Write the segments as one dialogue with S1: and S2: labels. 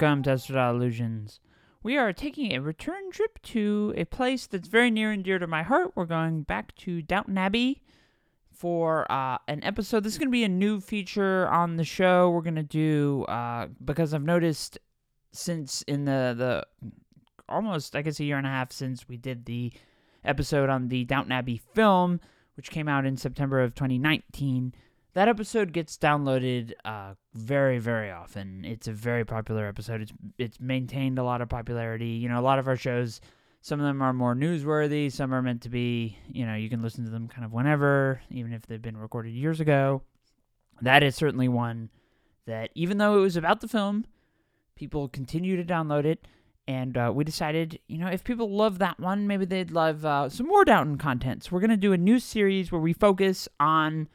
S1: welcome to Estradiol Illusions. We are taking a return trip to a place that's very near and dear to my heart. We're going back to Downton Abbey for uh, an episode. This is going to be a new feature on the show. We're going to do, uh, because I've noticed since in the, the almost, I guess, a year and a half since we did the episode on the Downton Abbey film, which came out in September of 2019 that episode gets downloaded uh, very very often. It's a very popular episode. It's it's maintained a lot of popularity. You know a lot of our shows some of them are more newsworthy. Some are meant to be you know you can listen to them kind of whenever even if they've been recorded years ago. That is certainly one that even though it was about the film people continue to download it. And uh, we decided you know if people love that one maybe they'd love uh, some more downton content. So we're going to do a new series where we focus on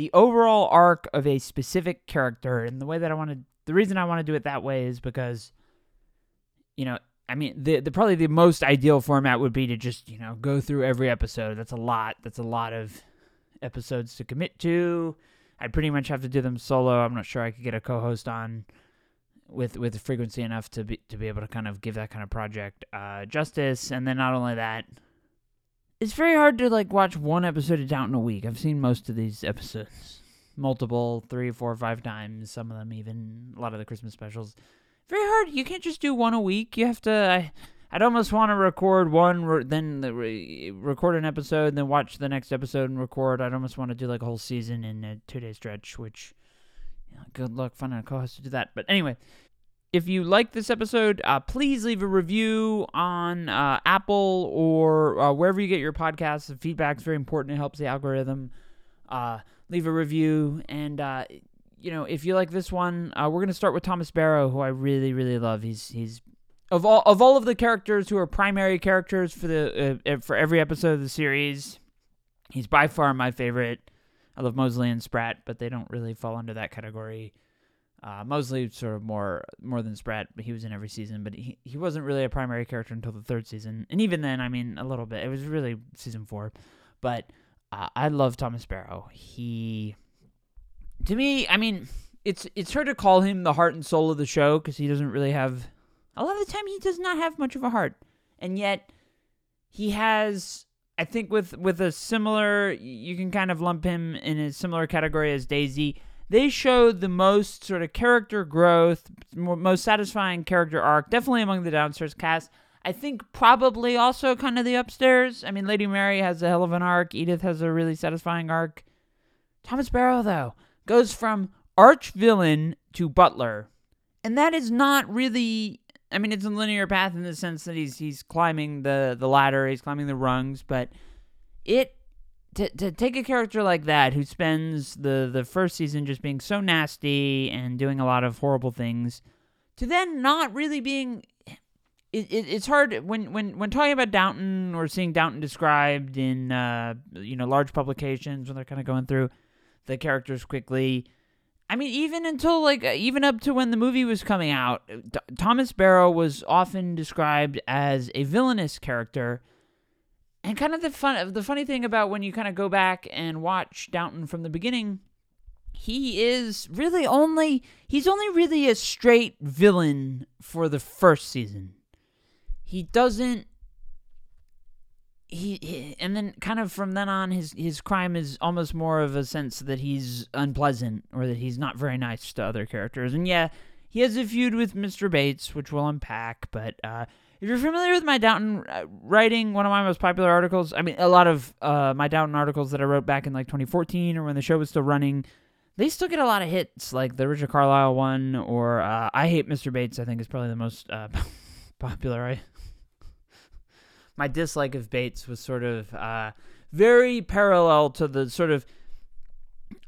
S1: the overall arc of a specific character. And the way that I want to, the reason I want to do it that way is because, you know, I mean, the, the probably the most ideal format would be to just, you know, go through every episode. That's a lot. That's a lot of episodes to commit to. I'd pretty much have to do them solo. I'm not sure I could get a co-host on with with frequency enough to be to be able to kind of give that kind of project uh, justice. And then not only that, it's very hard to like watch one episode of Downton a week. I've seen most of these episodes, multiple, three, four, five times. Some of them even a lot of the Christmas specials. Very hard. You can't just do one a week. You have to. I, I'd almost want to record one, then the, re- record an episode, then watch the next episode and record. I'd almost want to do like a whole season in a two day stretch, which, you know, good luck finding a co host to do that. But anyway, if you like this episode, uh, please leave a review on uh, Apple or uh, wherever you get your podcasts. The feedback is very important. It helps the algorithm. Uh, leave a review. And, uh, you know, if you like this one, uh, we're going to start with Thomas Barrow, who I really, really love. He's, he's, of all of all of the characters who are primary characters for the for every episode of the series, he's by far my favorite. I love Molesley and Spratt, but they don't really fall under that category. Uh, sort of more more than Spratt, but he was in every season. But he he wasn't really a primary character until the third season, and even then, I mean, a little bit. It was really season four, but uh, I love Thomas Barrow. He, to me, I mean, it's it's hard to call him the heart and soul of the show because he doesn't really have. A lot of the time, he does not have much of a heart, and yet he has. I think with with a similar, you can kind of lump him in a similar category as Daisy they showed the most sort of character growth, most satisfying character arc, definitely among the downstairs cast. I think probably also kind of the upstairs. I mean, Lady Mary has a hell of an arc. Edith has a really satisfying arc. Thomas Barrow, though, goes from arch villain to butler. And that is not really I mean it's a linear path in the sense that he's he's climbing the, the ladder, he's climbing the rungs, but it to, to take a character like that who spends the, the first season just being so nasty and doing a lot of horrible things to then not really being it, it, it's hard when, when when talking about Downton or seeing Downton described in uh, you know large publications when they're kind of going through the characters quickly. I mean, even until like even up to when the movie was coming out, Thomas Barrow was often described as a villainous character and kind of the fun the funny thing about when you kind of go back and watch Downton from the beginning, he is really only he's only really a straight villain for the first season. He doesn't he, he, and then kind of from then on his his crime is almost more of a sense that he's unpleasant or that he's not very nice to other characters. And yeah, he has a feud with Mr. Bates, which we'll unpack, but uh if you're familiar with my Downton uh, writing, one of my most popular articles, I mean, a lot of uh, my Downton articles that I wrote back in like 2014 or when the show was still running, they still get a lot of hits, like the Richard Carlisle one or uh, I Hate Mr. Bates, I think is probably the most uh, popular. I, my dislike of Bates was sort of uh, very parallel to the sort of.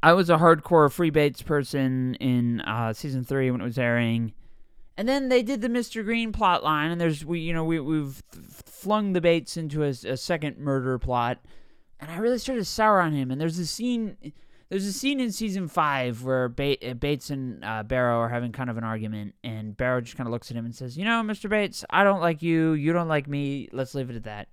S1: I was a hardcore Free Bates person in uh, season three when it was airing and then they did the Mr. Green plot line, and there's we you know we we've flung the Bates into a, a second murder plot, and I really started to sour on him. And there's a scene. There's a scene in season five where uh, Bates and uh, Barrow are having kind of an argument, and Barrow just kind of looks at him and says, "You know, Mr. Bates, I don't like you. You don't like me. Let's leave it at that."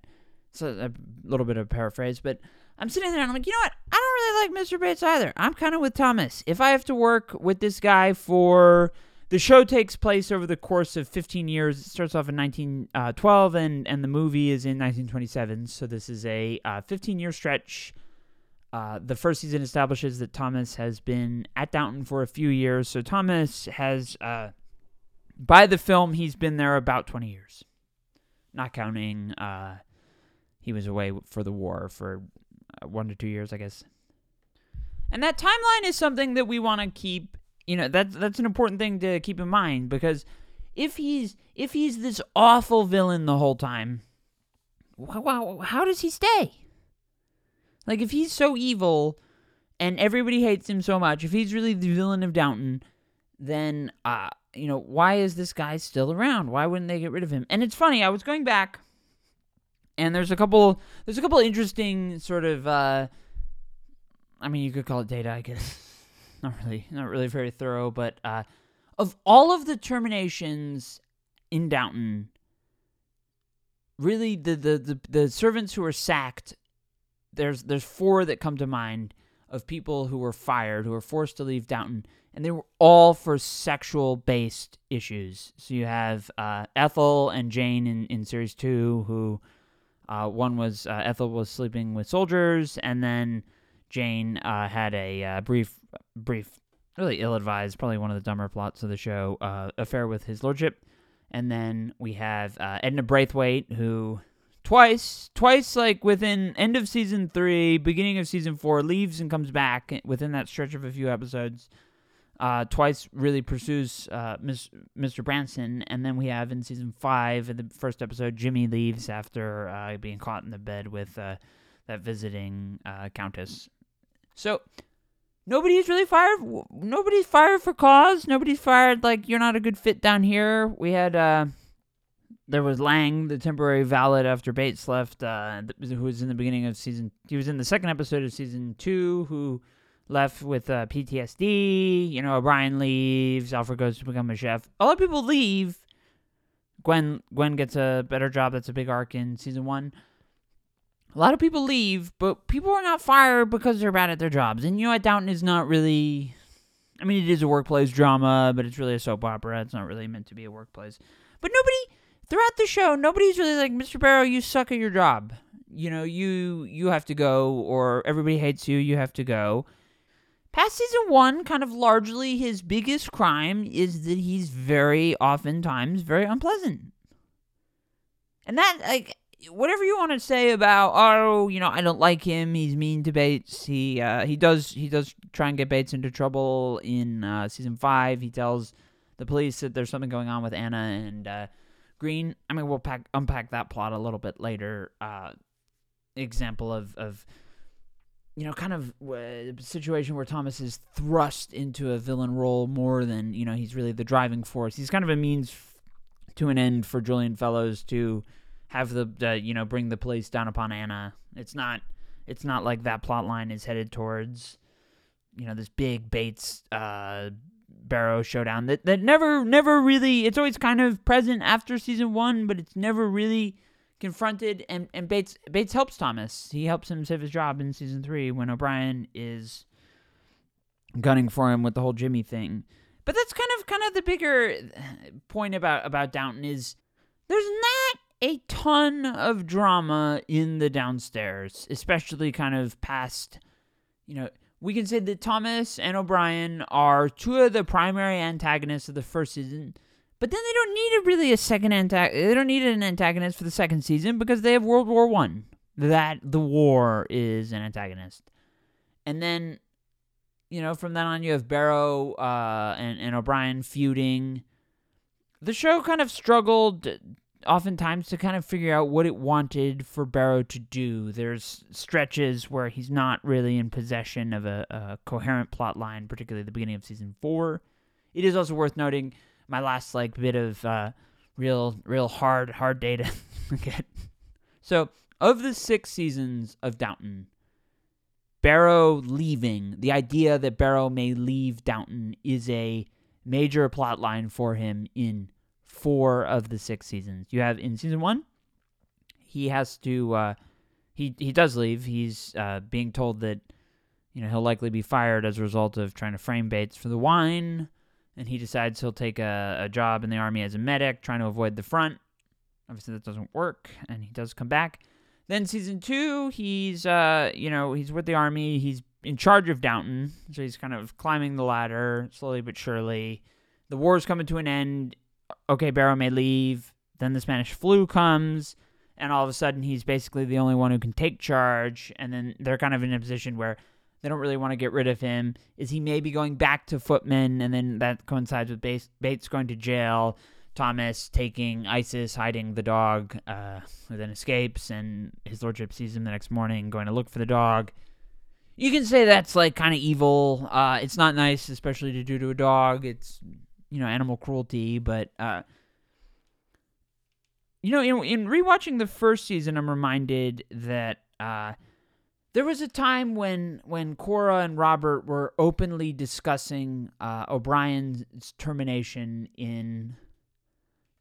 S1: So a little bit of a paraphrase, but I'm sitting there and I'm like, you know what? I don't really like Mr. Bates either. I'm kind of with Thomas. If I have to work with this guy for the show takes place over the course of 15 years. It starts off in 1912, and and the movie is in 1927. So this is a 15 year stretch. Uh, the first season establishes that Thomas has been at Downton for a few years. So Thomas has, uh, by the film, he's been there about 20 years, not counting. Uh, he was away for the war for uh, one to two years, I guess. And that timeline is something that we want to keep. You know, that's that's an important thing to keep in mind because if he's if he's this awful villain the whole time, wow, how does he stay? Like if he's so evil and everybody hates him so much, if he's really the villain of Downton, then uh, you know, why is this guy still around? Why wouldn't they get rid of him? And it's funny, I was going back and there's a couple there's a couple interesting sort of uh I mean, you could call it data, I guess. not really, not really very thorough, but uh, of all of the terminations in Downton, really the, the the the servants who were sacked, there's there's four that come to mind of people who were fired, who were forced to leave Downton, and they were all for sexual based issues. So you have uh, Ethel and Jane in, in series two, who uh, one was uh, Ethel was sleeping with soldiers, and then Jane uh, had a uh, brief, brief, really ill-advised, probably one of the dumber plots of the show, uh, affair with his lordship. And then we have uh, Edna Braithwaite, who twice, twice, like within end of season three, beginning of season four, leaves and comes back within that stretch of a few episodes. Uh, twice really pursues uh, Mr. Branson, and then we have in season five, in the first episode, Jimmy leaves after being caught in the bed with that visiting countess. So nobody's really fired. Nobody's fired for cause. Nobody's fired like you're not a good fit down here. We had uh, there was Lang, the temporary valet after Bates left, uh, who was in the beginning of season. He was in the second episode of season two, who left with uh, PTSD. You know, O'Brien leaves. Alfred goes to become a chef. A lot of people leave. Gwen Gwen gets a better job. That's a big arc in season one a lot of people leave, but people are not fired because they're bad at their jobs. And you know what? Downton is not really. I mean, it is a workplace drama, but it's really a soap opera. It's not really meant to be a workplace. But nobody throughout the show, nobody's really like, Mr. Barrow, you suck at your job. You know, you you have to go, or everybody hates you. You have to go. Past season one, kind of largely his biggest crime is that he's very oftentimes very unpleasant. And that, like, whatever you want to say about oh you know I don't like him he's mean to Bates he uh, he does he does try and get Bates into trouble in uh, season five. He tells the police that there's something going on with Anna and uh, Green. I mean we'll pack, unpack that plot a little bit later uh, example of of you know kind of a situation where Thomas is thrust into a villain role more than you know he's really the driving force. He's kind of a means to an end for Julian Fellowes to have the, the you know bring the police down upon Anna. It's not it's not like that plot line is headed towards you know this big Bates uh Barrow showdown that that never never really it's always kind of present after season 1 but it's never really confronted and and Bates Bates helps Thomas. He helps him save his job in season 3 when O'Brien is gunning for him with the whole Jimmy thing. But that's kind of kind of the bigger point about about Downton is there's not a ton of drama in the downstairs, especially kind of past, you know, we can say that Thomas and O'Brien are two of the primary antagonists of the first season, but then they don't need a really a second antagonist. They don't need an antagonist for the second season because they have World War One. That the war is an antagonist, and then, you know, from then on you have Barrow uh, and and O'Brien feuding. The show kind of struggled oftentimes to kind of figure out what it wanted for Barrow to do. There's stretches where he's not really in possession of a, a coherent plot line, particularly the beginning of season four. It is also worth noting my last like bit of uh, real, real hard, hard data. okay. So of the six seasons of Downton, Barrow leaving, the idea that Barrow may leave Downton is a major plot line for him in four of the six seasons. You have in season one, he has to uh, he he does leave. He's uh, being told that you know he'll likely be fired as a result of trying to frame Bates for the wine. and he decides he'll take a, a job in the army as a medic, trying to avoid the front. Obviously, that doesn't work, and he does come back. Then season two, he's uh, you know, he's with the army. He's in charge of Downton, so he's kind of climbing the ladder slowly but surely. The war's coming to an end. Okay, Barrow may leave. Then the Spanish flu comes, and all of a sudden he's basically the only one who can take charge. And then they're kind of in a position where they don't really want to get rid of him. Is he maybe going back to footman, and then that coincides with Bates, going to jail, Thomas taking Isis, hiding the dog, uh, who then escapes, and his lordship sees him the next morning going to look for the dog. You can say that's like kind of evil. Uh, it's not nice, especially to do to a dog. It's you know animal cruelty, but uh, you know in in rewatching the first season, I'm reminded that uh, there was a time when when Cora and Robert were openly discussing uh, O'Brien's termination in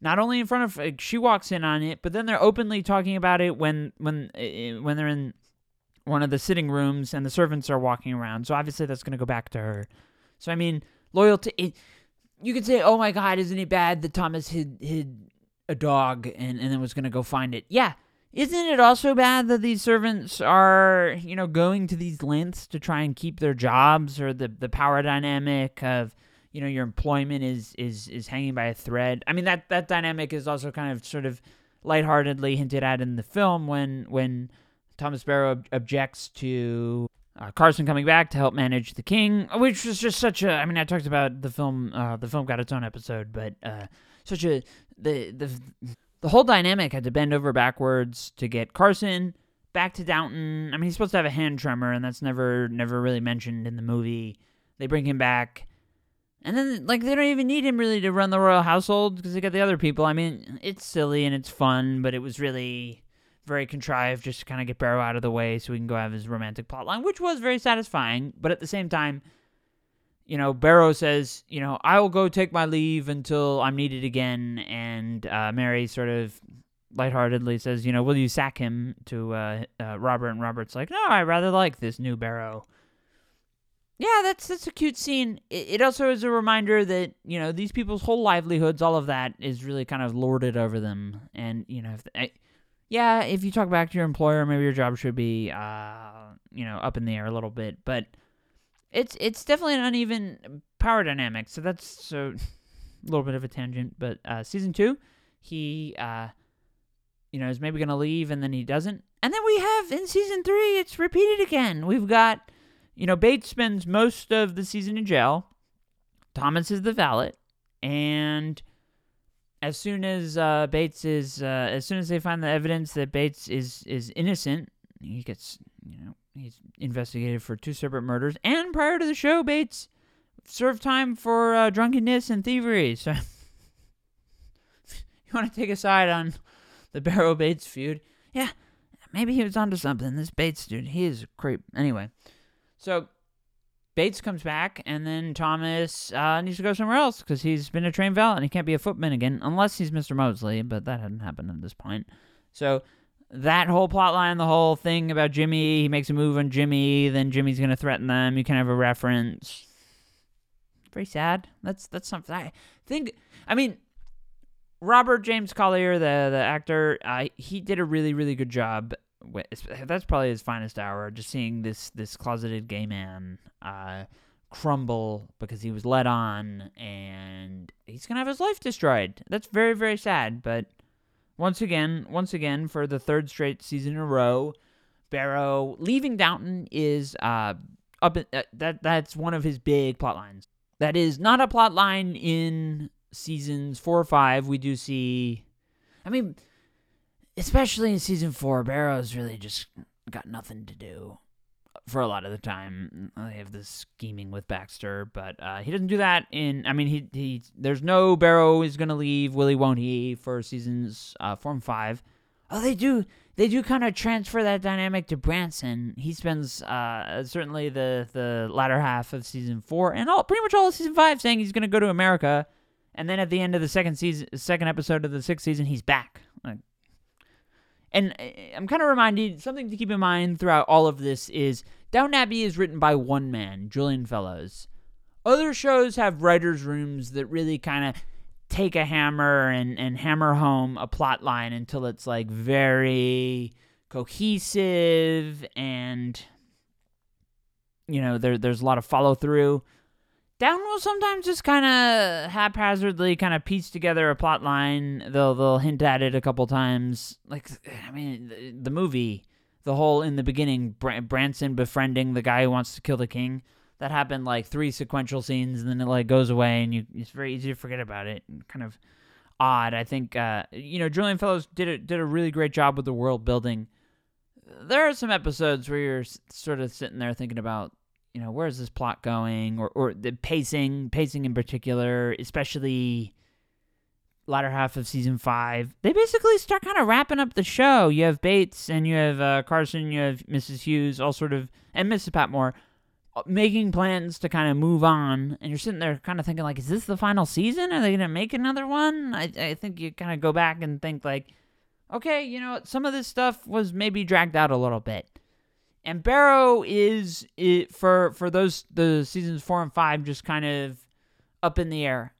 S1: not only in front of like, she walks in on it, but then they're openly talking about it when when uh, when they're in one of the sitting rooms and the servants are walking around. So obviously that's going to go back to her. So I mean, loyalty. It, you could say, "Oh my God, isn't it bad that Thomas hid hid a dog and and then was going to go find it?" Yeah, isn't it also bad that these servants are, you know, going to these lengths to try and keep their jobs or the the power dynamic of, you know, your employment is is is hanging by a thread. I mean that that dynamic is also kind of sort of lightheartedly hinted at in the film when when Thomas Barrow ob- objects to uh, Carson coming back to help manage the king, which was just such a. I mean, I talked about the film. Uh, the film got its own episode, but uh, such a the the the whole dynamic had to bend over backwards to get Carson back to Downton. I mean, he's supposed to have a hand tremor, and that's never never really mentioned in the movie. They bring him back, and then like they don't even need him really to run the royal household because they got the other people. I mean, it's silly and it's fun, but it was really very contrived just to kind of get Barrow out of the way so we can go have his romantic plotline, which was very satisfying. But at the same time, you know, Barrow says, you know, I will go take my leave until I'm needed again. And uh, Mary sort of lightheartedly says, you know, will you sack him to uh, uh, Robert? And Robert's like, no, I rather like this new Barrow. Yeah, that's that's a cute scene. It, it also is a reminder that you know these people's whole livelihoods, all of that, is really kind of lorded over them. And you know, if I, yeah, if you talk back to your employer, maybe your job should be, uh, you know, up in the air a little bit. But it's it's definitely an uneven power dynamic. So that's so a little bit of a tangent. But uh, season two, he uh, you know is maybe gonna leave, and then he doesn't. And then we have in season three, it's repeated again. We've got you know Bates spends most of the season in jail. Thomas is the valet, and as soon as uh, Bates is, uh, as soon as they find the evidence that Bates is is innocent, he gets, you know, he's investigated for two separate murders. And prior to the show, Bates served time for uh, drunkenness and thievery. So, you want to take a side on the Barrow Bates feud? Yeah, maybe he was onto something. This Bates dude, he is a creep. Anyway, so Bates comes back, and then Thomas uh, needs to go somewhere else because he's been a trained valet and he can't be a footman again unless he's Mr. Molesley, but that hadn't happened at this point. So that whole plot line, the whole thing about Jimmy, he makes a move on Jimmy, then Jimmy's going to threaten them. You can have a reference. Very sad. That's that's something I think. I mean, Robert James Collier, the the actor, uh, he did a really really good job that's probably his finest hour. Just seeing this this closeted gay man uh, crumble because he was led on, and he's gonna have his life destroyed. That's very very sad. But once again, once again, for the third straight season in a row, Barrow leaving Downton is uh up. In, uh, that that's one of his big plot lines. That is not a plot line in seasons four or five. We do see. I mean especially in season four, Barrow's really just got nothing to do for a lot of the time. They have this scheming with Baxter, but uh, he doesn't do that in. I mean, he he. There's no Barrow is gonna leave. Willie won't he for seasons uh, four and five. Oh, they do. They do kind of transfer that dynamic to Branson. He spends uh, certainly the the latter half of season four and all pretty much all of season five saying he's gonna go to America, and then at the end of the second season, second episode of the sixth season, he's back. Like, and uh, I'm kind of reminded something to keep in mind throughout all of this is Downton Abbey is written by one man, Julian Fellowes. Other shows have writers' rooms that really kind of take a hammer and, and hammer home a plot line until it's like very cohesive and you know there there's a lot of follow through. Down will sometimes just kind of haphazardly kind of piece together a plot line. They'll they'll hint at it a couple times. Like I mean, the, the movie, the whole in the beginning, Br- Branson befriending the guy who wants to kill the king. That happened like three sequential scenes, and then it like goes away, and you it's very easy to forget about it. And Kind of odd. I think uh, you know Julian Fellowes did a, did a really great job with the world building. There are some episodes where you're sort of sitting there thinking about you know, where's this plot going, or or the pacing, pacing in particular, especially latter half of season five. They basically start kind of wrapping up the show. You have Bates and you have uh, Carson, you have Mrs. Hughes, all sort of, and Mrs. Patmore uh, making plans to kind of move on and you're sitting there kind of thinking like is this the final season are they going to make another one I, I think you kind of go back and think like okay you know some of this stuff was maybe dragged out a little bit and Barrow is it, for for those the seasons four and five just kind of up in the air.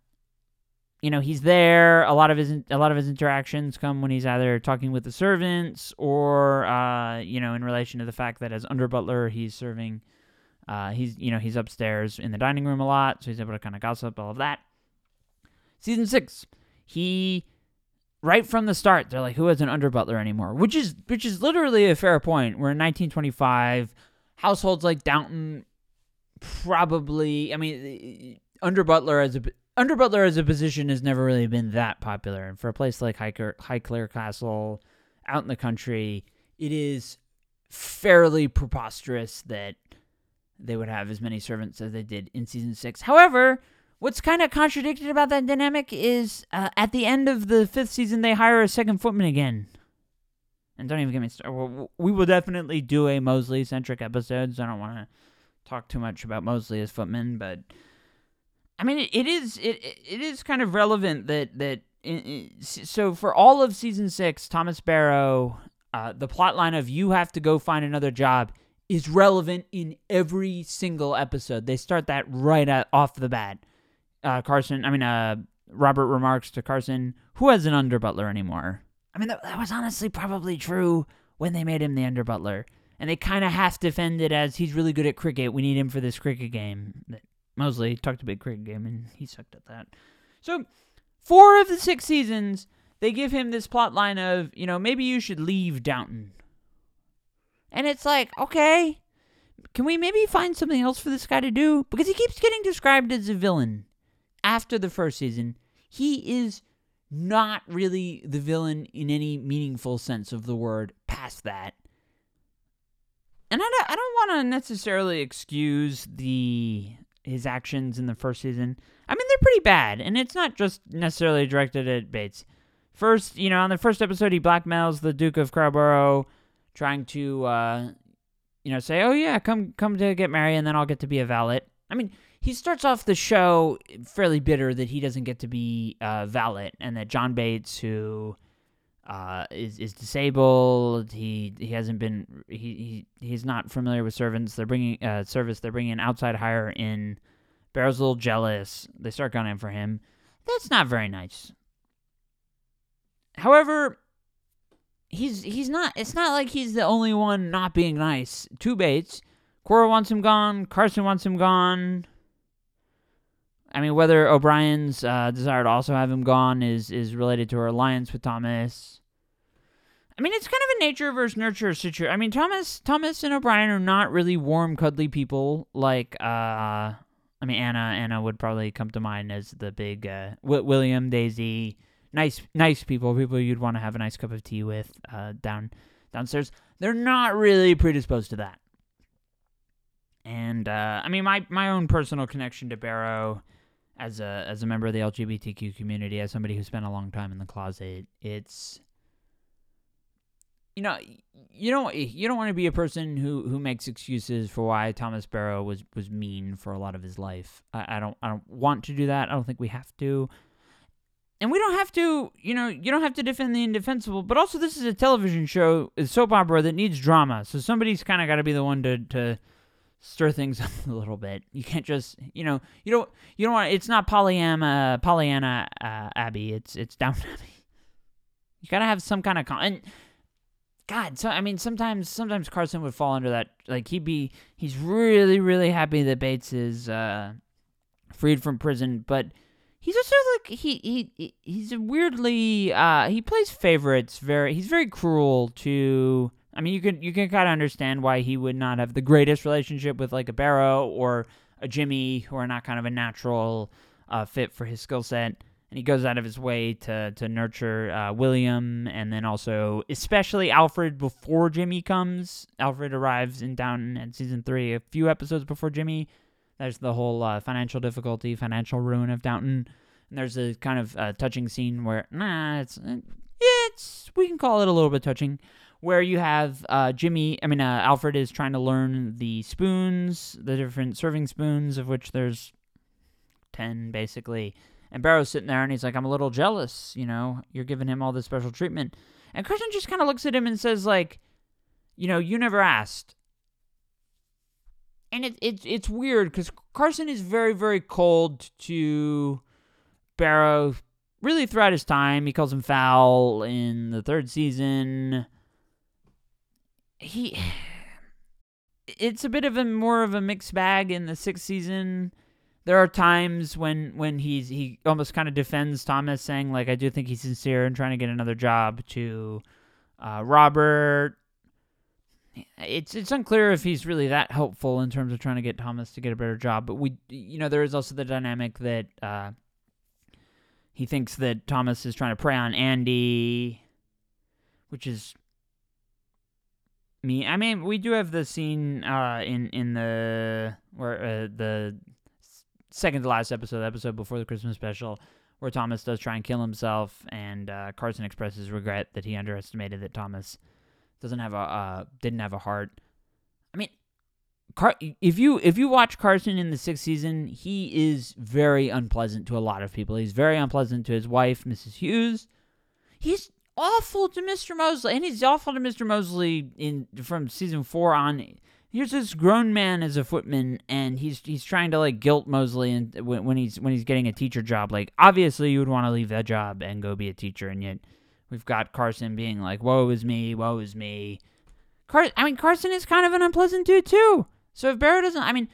S1: You know, he's there. A lot of his a lot of his interactions come when he's either talking with the servants or uh, you know, in relation to the fact that as under butler he's serving. Uh, he's you know he's upstairs in the dining room a lot, so he's able to kind of gossip all of that. Season six, he right from the start, they're like, "Who has an under butler anymore?" Which is which is literally a fair point. We're in 1925. Households like Downton probably. I mean, eh, under butler as a under butler as a position has never really been that popular, and for a place like Highclere Castle, out in the country, it is fairly preposterous that they would have as many servants as they did in season six. However, What's kind of contradicted about that dynamic is uh, at the end of the fifth season, they hire a second footman again. And don't even get me started. We will definitely do a Molesley centric episode, so I don't want to talk too much about Molesley as footman, but I mean, it, it is it it is kind of relevant that that it, so for all of season six, Thomas Barrow, uh, the plot line of you have to go find another job is relevant in every single episode. They start that right off the bat uh, Carson, I mean, uh, Robert remarks to Carson, who has an under butler anymore? I mean, that, that was honestly probably true when they made him the under butler. And they kind of half defend it as he's really good at cricket. We need him for this cricket game. Molesley talked a big cricket game, and he sucked at that. So, four of the six seasons, they give him this plot line of, you know, maybe you should leave Downton. And it's like, okay, can we maybe find something else for this guy to do? Because he keeps getting described as a villain after the first season, he is not really the villain in any meaningful sense of the word past that. And I don't, I don't want to necessarily excuse the his actions in the first season. I mean, they're pretty bad, and it's not just necessarily directed at Bates. First, you know, on the first episode, he blackmails the Duke of Crowborough, trying to, uh, you know, say, "Oh yeah, come come to get married, and then I'll get to be a valet." I mean, he starts off the show fairly bitter that he doesn't get to be uh, valet, and that John Bates, who uh, is is disabled, he he hasn't been he, he he's not familiar with servants. They're bringing uh, service. They're bringing an outside hire in. Barrow's a little jealous. They start gunning for him. That's not very nice. However, he's he's not. It's not like he's the only one not being nice to Bates. Cora wants him gone. Carson wants him gone. I mean, whether O'Brien's uh, desire to also have him gone is is related to her alliance with Thomas. I mean, it's kind of a nature versus nurture situation. I mean, Thomas, Thomas and O'Brien are not really warm, cuddly people. Like, uh, I mean, Anna, Anna would probably come to mind as the big uh, William, Daisy, nice, nice people, people you'd want to have a nice cup of tea with uh, down downstairs. They're not really predisposed to that. And uh, I mean, my my own personal connection to Barrow as a as a member of the LGBTQ community, as somebody who spent a long time in the closet, it's you know you don't you don't want to be a person who who makes excuses for why Thomas Barrow was was mean for a lot of his life. I, I don't I don't want to do that. I don't think we have to. And we don't have to, you know, you don't have to defend the indefensible, but also this is a television show, a soap opera that needs drama. So somebody's kind of got to be the one to to stir things up a little bit. You can't just, you know, you don't, you don't want. It's not Pollyanna, Pollyanna uh, Abbey. It's it's Downton Abbey. You gotta have some kind of con. And God, so I mean, sometimes sometimes Carson would fall under that. Like he'd be, he's really really happy that Bates is uh, freed from prison, but he's also like he he he's weirdly uh, he plays favorites very. He's very cruel to I mean, you can you can kind of understand why he would not have the greatest relationship with like a Barrow or a Jimmy, who are not kind of a natural uh, fit for his skill set. And he goes out of his way to to nurture uh, William, and then also especially Alfred before Jimmy comes. Alfred arrives in Downton in season three, a few episodes before Jimmy. There's the whole uh, financial difficulty, financial ruin of Downton. And there's a kind of uh, touching scene where, nah, it's it's we can call it a little bit touching, where you have uh, Jimmy, I mean, uh, Alfred is trying to learn the spoons, the different serving spoons, of which there's 10 basically. And Barrow's sitting there and he's like, I'm a little jealous, you know, you're giving him all this special treatment. And Carson just kind of looks at him and says, like, you know, you never asked. And it, it, it's weird because Carson is very, very cold to Barrow really throughout his time. He calls him foul in the third season he it's a bit of a more of a mixed bag in the sixth season. There are times when when he's he almost kind of defends Thomas, saying like I do think he's sincere and trying to get another job to uh, Robert. It's it's unclear if he's really that helpful in terms of trying to get Thomas to get a better job. But we you know there is also the dynamic that uh, he thinks that Thomas is trying to prey on Andy, which is me. I mean, we do have the scene uh, in in the where uh, the second to last episode, episode before the Christmas special, where Thomas does try and kill himself, and uh, Carson expresses regret that he underestimated that Thomas doesn't have a uh, didn't have a heart. I mean, Car- if you if you watch Carson in the sixth season, he is very unpleasant to a lot of people. He's very unpleasant to his wife, Mrs. Hughes. He's awful to Mr. Molesley, and he's awful to Mr. Molesley in from season four on. Here's this grown man as a footman, and he's he's trying to like guilt Molesley and when, when he's when he's getting a teacher job. Like obviously you would want to leave that job and go be a teacher, and yet we've got Carson being like, "Woe is me, woe is me." Car- I mean Carson is kind of an unpleasant dude too. So if Barrow doesn't, I mean,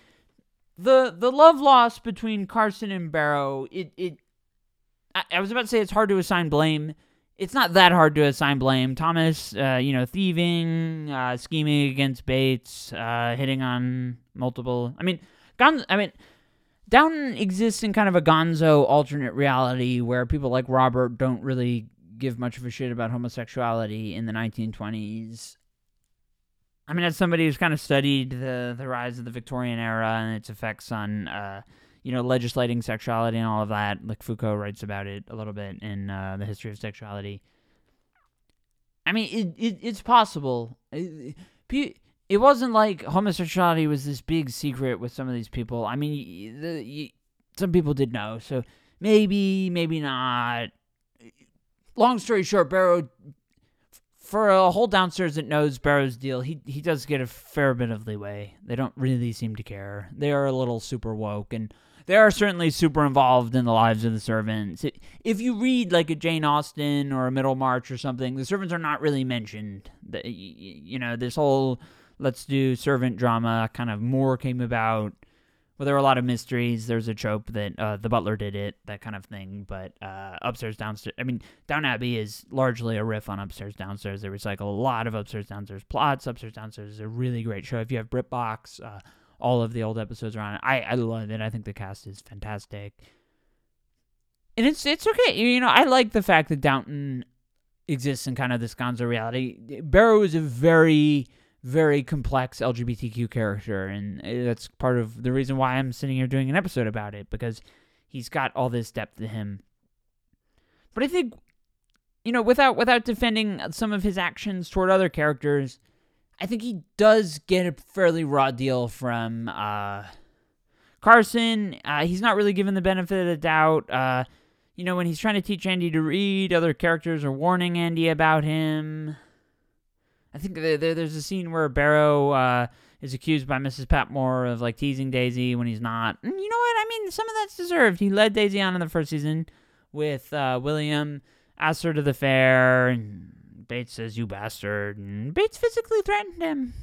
S1: the the love loss between Carson and Barrow, it it. I, I was about to say it's hard to assign blame it's not that hard to assign blame. Thomas, uh, you know, thieving, uh, scheming against Bates, uh, hitting on multiple. I mean, Gon- I mean, Downton exists in kind of a Gonzo alternate reality where people like Robert don't really give much of a shit about homosexuality in the 1920s. I mean, as somebody who's kind of studied the the rise of the Victorian era and its effects on uh, you know, legislating sexuality and all of that. Like Foucault writes about it a little bit in uh, the history of sexuality. I mean, it, it it's possible. It, it wasn't like homosexuality was this big secret with some of these people. I mean, the, some people did know, so maybe, maybe not. Long story short, Barrow, for a whole downstairs that knows Barrow's deal, he he does get a fair bit of leeway. They don't really seem to care. They are a little super woke, and they are certainly super involved in the lives of the servants. If you read like a Jane Austen or a Middlemarch or something, the servants are not really mentioned. You know, this whole let's do servant drama kind of more came about. Well, there were a lot of mysteries. There's a trope that uh, the butler did it, that kind of thing. But uh, upstairs, downstairs. I mean, Down Abbey is largely a riff on upstairs, downstairs. They recycle a lot of upstairs, downstairs plots. Upstairs, downstairs is a really great show. If you have BritBox, uh, all of the old episodes are on it. I, I love it. I think the cast is fantastic. And it's it's okay. You know, I like the fact that Downton exists in kind of this gonzo reality. Barrow is a very very complex LGBTQ character, and uh, that's part of the reason why I'm sitting here doing an episode about it because he's got all this depth to him. But I think, you know, without without defending some of his actions toward other characters, I think he does get a fairly raw deal from uh, Carson. Uh, he's not really given the benefit of the doubt. Uh, you know, when he's trying to teach Andy to read, other characters are warning Andy about him. I think there, there, there's a scene where Barrow uh, is accused by Mrs. Patmore of like teasing Daisy when he's not. And you know what? I mean, some of that's deserved. He led Daisy on in the first season with uh, William, asked her to the fair, and Bates says, "You bastard," and Bates physically threatened him.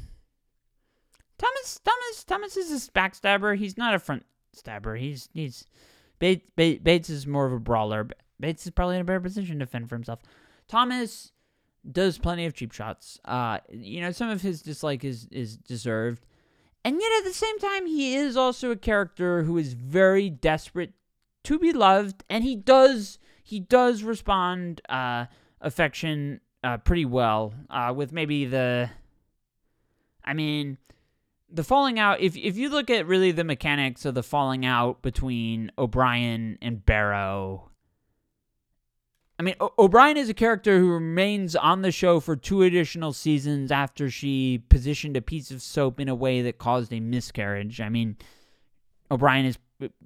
S1: Thomas, Thomas, Thomas is a backstabber. He's not a front stabber. He's he's Bates, Bates is more of a brawler. Bates is probably in a better position to fend for himself. Thomas does plenty of cheap shots. Uh, you know, some of his dislike is is deserved, and yet at the same time, he is also a character who is very desperate to be loved, and he does he does respond uh, affection uh, pretty well. Uh, with maybe the, I mean, the falling out. If if you look at really the mechanics of the falling out between O'Brien and Barrow I mean, o- O'Brien is a character who remains on the show for two additional seasons after she positioned a piece of soap in a way that caused a miscarriage. I mean, O'Brien is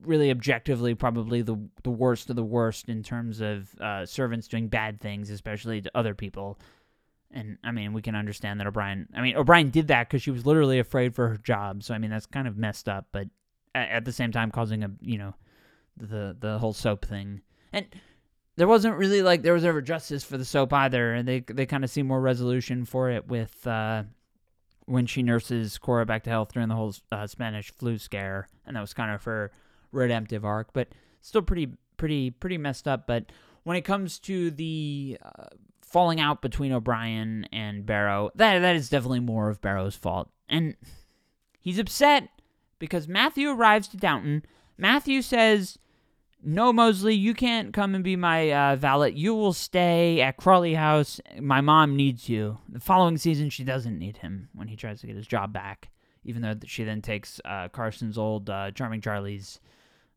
S1: really objectively probably the the worst of the worst in terms of uh, servants doing bad things, especially to other people. And I mean, we can understand that O'Brien. I mean, O'Brien did that because she was literally afraid for her job. So I mean, that's kind of messed up. But at, at the same time, causing a you know the the whole soap thing and there wasn't really like there was ever justice for the soap either, and they they kind of see more resolution for it with uh, when she nurses Cora back to health during the whole uh, Spanish flu scare, and that was kind of her redemptive arc, but still pretty pretty pretty messed up. But when it comes to the uh, falling out between O'Brien and Barrow, that that is definitely more of Barrow's fault, and he's upset because Matthew arrives to Downton. Matthew says no, Molesley, you can't come and be my uh, valet. You will stay at Crawley House. My mom needs you. The following season, she doesn't need him when he tries to get his job back, even though she then takes uh, Carson's old uh, Charming Charlie's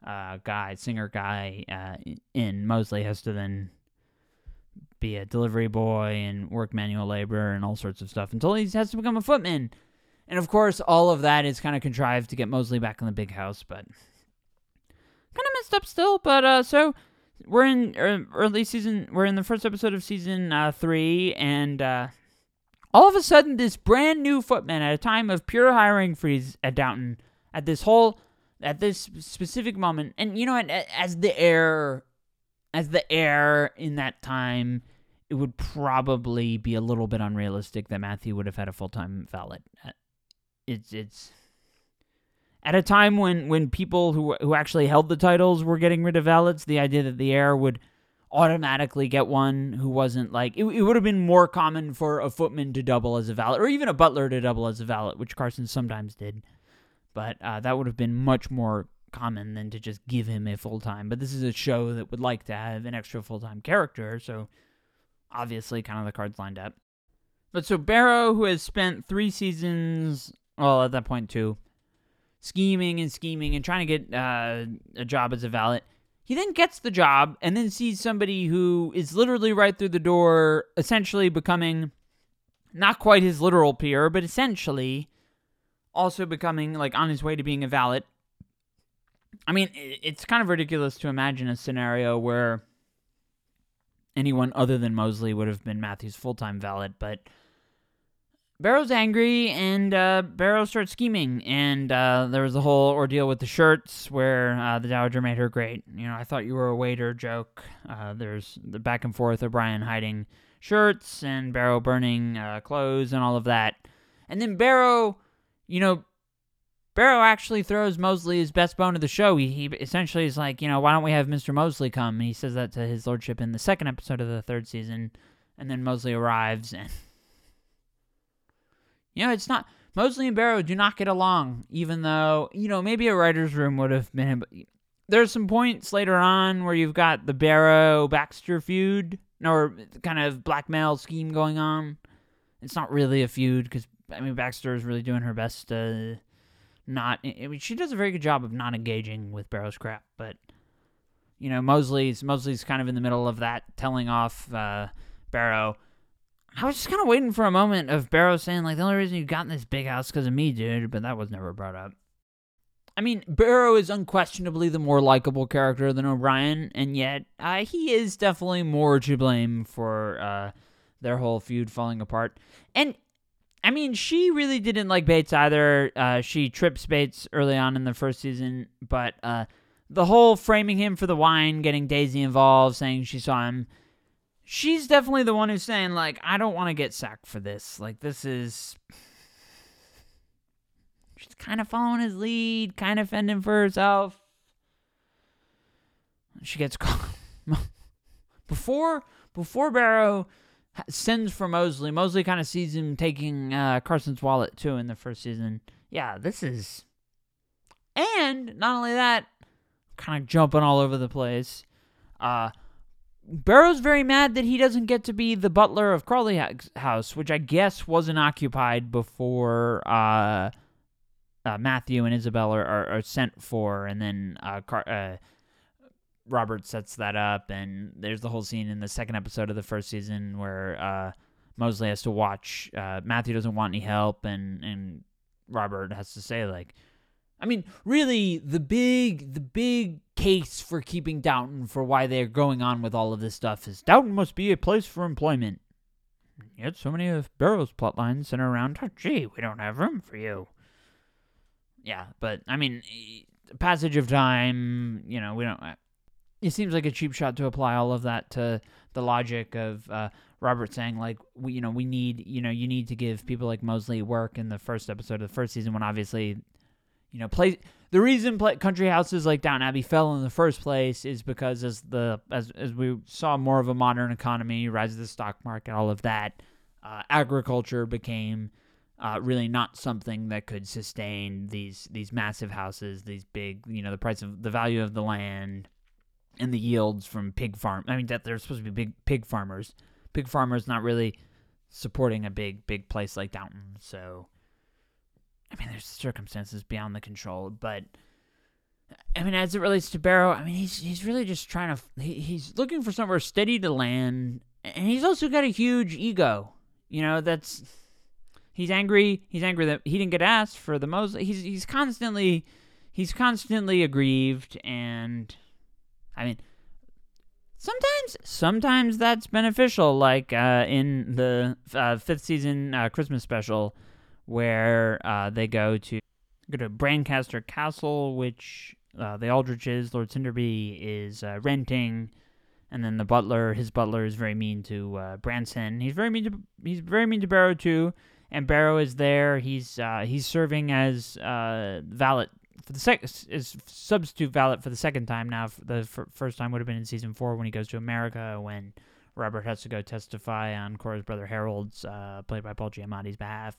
S1: uh, guy, singer guy, uh, in. Molesley has to then be a delivery boy and work manual labor and all sorts of stuff until he has to become a footman. And of course, all of that is kind of contrived to get Molesley back in the big house, but kind of messed up still. But uh, so we're in er, early season. We're in the first episode of season uh, three, and uh, all of a sudden, this brand new footman at a time of pure hiring freeze at Downton, at this whole, at this specific moment, and you know, as the heir, as the heir in that time. It would probably be a little bit unrealistic that Matthew would have had a full time valet. Uh, it's it's at a time when when people who who actually held the titles were getting rid of valets, the idea that the heir would automatically get one who wasn't like it, it would have been more common for a footman to double as a valet or even a butler to double as a valet, which Carson sometimes did. But uh, that would have been much more common than to just give him a full time. But this is a show that would like to have an extra full time character, so obviously, kind of the cards lined up. But so Barrow, who has spent three seasons, well, at that point, two, scheming and scheming and trying to get uh, a job as a valet. He then gets the job and then sees somebody who is literally right through the door, essentially becoming not quite his literal peer, but essentially also becoming like on his way to being a valet. I mean, it's kind of ridiculous to imagine a scenario where anyone other than Molesley would have been Matthew's full time valet, but Barrow's angry, and uh, Barrow starts scheming. And uh, there was a whole ordeal with the shirts where uh, the Dowager made her great. You know, I thought you were a waiter joke. Uh, there's the back and forth of Brian hiding shirts and Barrow burning uh, clothes and all of that. And then Barrow, you know, Barrow actually throws Molesley his best bone of the show. He, he essentially is like, you know, why don't we have Mr. Molesley come? And he says that to his lordship in the second episode of the third season. And then Molesley arrives and you know, it's not. Mosley and Barrow do not get along, even though, you know, maybe a writer's room would have been. There's some points later on where you've got the Barrow Baxter feud, or kind of blackmail scheme going on. It's not really a feud because, I mean, Baxter is really doing her best to not. I mean, she does a very good job of not engaging with Barrow's crap, but, you know, Molesley's, Molesley's kind of in the middle of that, telling off uh, Barrow I was just kind of waiting for a moment of Barrow saying, like, the only reason you got in this big house because of me, dude, but that was never brought up. I mean, Barrow is unquestionably the more likable character than O'Brien, and yet uh, he is definitely more to blame for uh, their whole feud falling apart. And I mean, she really didn't like Bates either. Uh, she trips Bates early on in the first season, but uh, the whole framing him for the wine, getting Daisy involved, saying she saw him. She's definitely the one who's saying, like, I don't want to get sacked for this. Like, this is. She's kind of following his lead, kind of fending for herself. She gets caught. before before Barrow sends for Molesley, Molesley kind of sees him taking uh, Carson's wallet too in the first season. Yeah, this is. And not only that, kind of jumping all over the place. Uh, Barrow's very mad that he doesn't get to be the butler of Crawley House, which I guess wasn't occupied before uh, uh, Matthew and Isabel are, are, are, sent for, and then uh, Car- uh, Robert sets that up, and there's the whole scene in the second episode of the first season where uh, Molesley has to watch. Uh, Matthew doesn't want any help, and and Robert has to say like, I mean, really, the big the big case for keeping Downton for why they're going on with all of this stuff is Downton must be a place for employment. Yet so many of Barrow's plot lines center around, oh, gee, we don't have room for you. Yeah, but I mean, passage of time, you know, we don't it seems like a cheap shot to apply all of that to the logic of uh, Robert saying like we you know we need you know you need to give people like Molesley work in the first episode of the first season when obviously you know play the reason play, country houses like Downton Abbey fell in the first place is because as the as as we saw more of a modern economy rise of the stock market all of that uh, agriculture became uh, really not something that could sustain these these massive houses these big you know the price of the value of the land and the yields from pig farm. I mean that they're supposed to be big pig farmers. Pig farmers not really supporting a big big place like Downton. So I mean there's circumstances beyond the control, but I mean as it relates to Barrow, I mean he's he's really just trying to he, he's looking for somewhere steady to land and he's also got a huge ego. You know, that's he's angry. He's angry that he didn't get asked for the most. He's he's constantly he's constantly aggrieved and I mean, sometimes sometimes that's beneficial, like uh, in the uh, fifth season uh, Christmas special, where uh, they go to go to Brancaster Castle, which uh, the Aldridges, Lord Sinderby, is uh, renting. And then the butler, his butler, is very mean to Branson. He's very mean to he's very mean to Barrow too. And Barrow is there. He's he's serving as valet for the second is substitute valet for the second time now. The f- first time would have been in season four when he goes to America when Robert has to go testify on Cora's brother Harold's, uh, played by Paul Giamatti's behalf.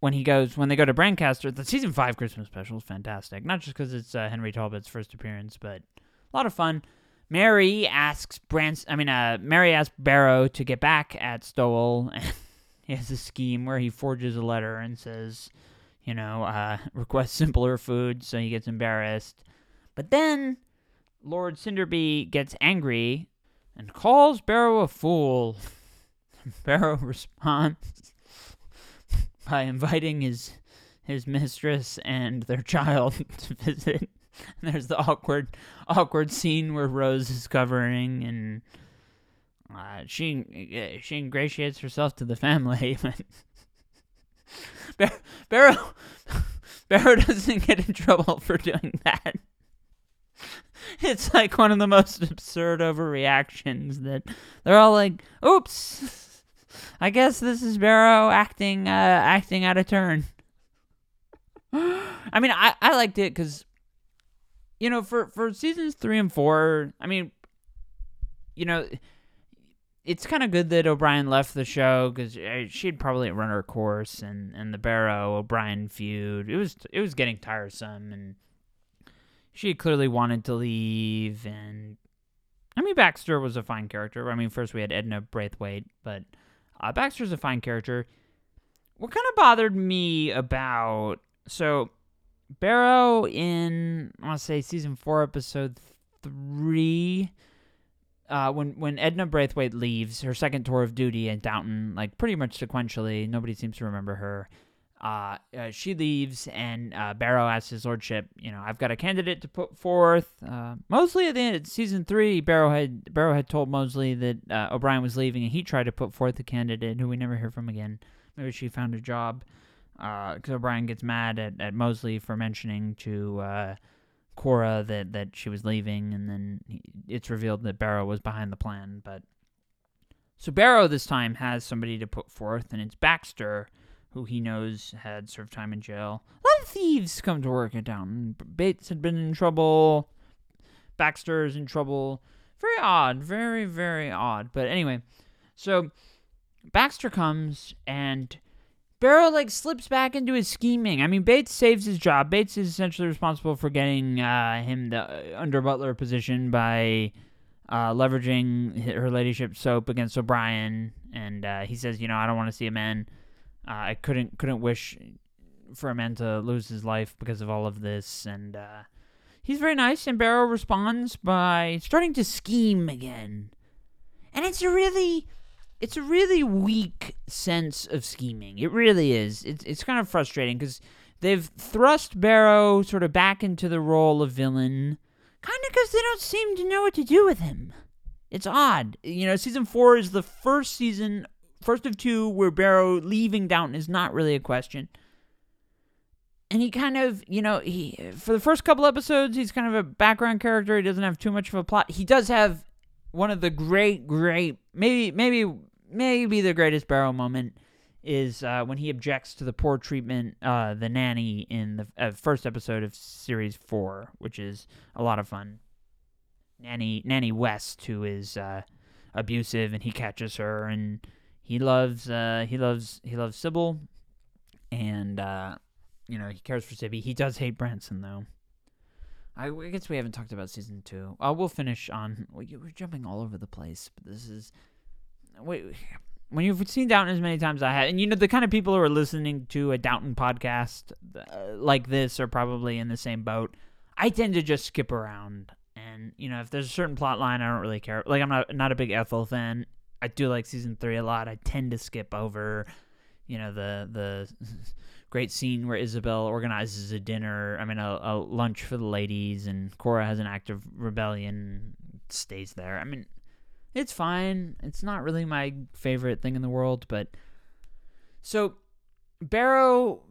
S1: When he goes, when they go to Brancaster, the season five Christmas special is fantastic. Not just because it's uh, Henry Talbot's first appearance, but a lot of fun. Mary asks Brans, I mean, uh, Mary asks Barrow to get back at Stowell, and he has a scheme where he forges a letter and says, you know, uh, request simpler food, so he gets embarrassed. But then Lord Sinderby gets angry and calls Barrow a fool. Barrow responds by inviting his his mistress and their child to visit. And there's the awkward awkward scene where Rose is covering and uh, she she ingratiates herself to the family. Bar- Barrow Barrow doesn't get in trouble for doing that. It's like one of the most absurd overreactions that they're all like, "Oops, I guess this is Barrow acting uh, acting out of turn." I mean, I I liked it because, you know, for for seasons three and four, I mean, you know it's kind of good that O'Brien left the show because uh, she'd probably run her course, and, and the Barrow O'Brien feud it was it was getting tiresome, and she clearly wanted to leave. And I mean, Baxter was a fine character. I mean, first we had Edna Braithwaite, but uh, Baxter's a fine character. What kind of bothered me about so Barrow in I want to say season four, episode three uh, when when Edna Braithwaite leaves her second tour of duty at Downton, like pretty much sequentially, nobody seems to remember her. Uh, uh, she leaves, and uh, Barrow asks his lordship, you know, I've got a candidate to put forth. Uh, Molesley at the end of season three, Barrow had Barrow had told Molesley that uh, O'Brien was leaving, and he tried to put forth a candidate who we never hear from again. maybe she found a job. Because O'Brien gets mad at, at Molesley for mentioning to uh, Cora that, that she was leaving, and then he, it's revealed that Barrow was behind the plan. But so Barrow this time has somebody to put forth, and it's Baxter, who he knows had served time in jail. A lot of thieves come to work at Downton. Bates had been in trouble. Baxter is in trouble. Very odd. Very, very odd. But anyway, so Baxter comes and Barrow like slips back into his scheming. I mean, Bates saves his job. Bates is essentially responsible for getting uh, him the uh, under butler position by uh, leveraging her ladyship soap against O'Brien. And uh, he says, you know, I don't want to see a man. Uh, I couldn't couldn't wish for a man to lose his life because of all of this. And he's very nice. And Barrow responds by starting to scheme again. And it's a really it's a really weak sense of scheming. It really is. It's it's kind of frustrating because they've thrust Barrow sort of back into the role of villain, kind of because they don't seem to know what to do with him. It's odd. You know, season four is the first season, first of two, where Barrow leaving Downton is not really a question. And he kind of, you know, he for the first couple episodes, he's kind of a background character. He doesn't have too much of a plot. He does have one of the great, great, maybe, maybe maybe the greatest Barrow moment is uh, when he objects to the poor treatment uh, the nanny in the uh, first episode of series four, which is a lot of fun. Nanny Nanny West, who is uh, abusive, and he catches her, and he loves uh, he loves he loves Sybil, and uh, you know he cares for Sybbie. He does hate Branson though. I, I guess we haven't talked about season two. We'll finish on. We're jumping all over the place, but this is when you've seen Downton as many times as I have, and you know the kind of people who are listening to a Downton podcast uh, like this are probably in the same boat. I tend to just skip around, and you know if there's a certain plot line, I don't really care. Like I'm not not a big Ethel fan. I do like season three a lot. I tend to skip over, you know, the the great scene where Isabel organizes a dinner. I mean, a, a lunch for the ladies, and Cora has an act of rebellion, stays there. I mean, it's fine. It's not really my favorite thing in the world, but so Barrow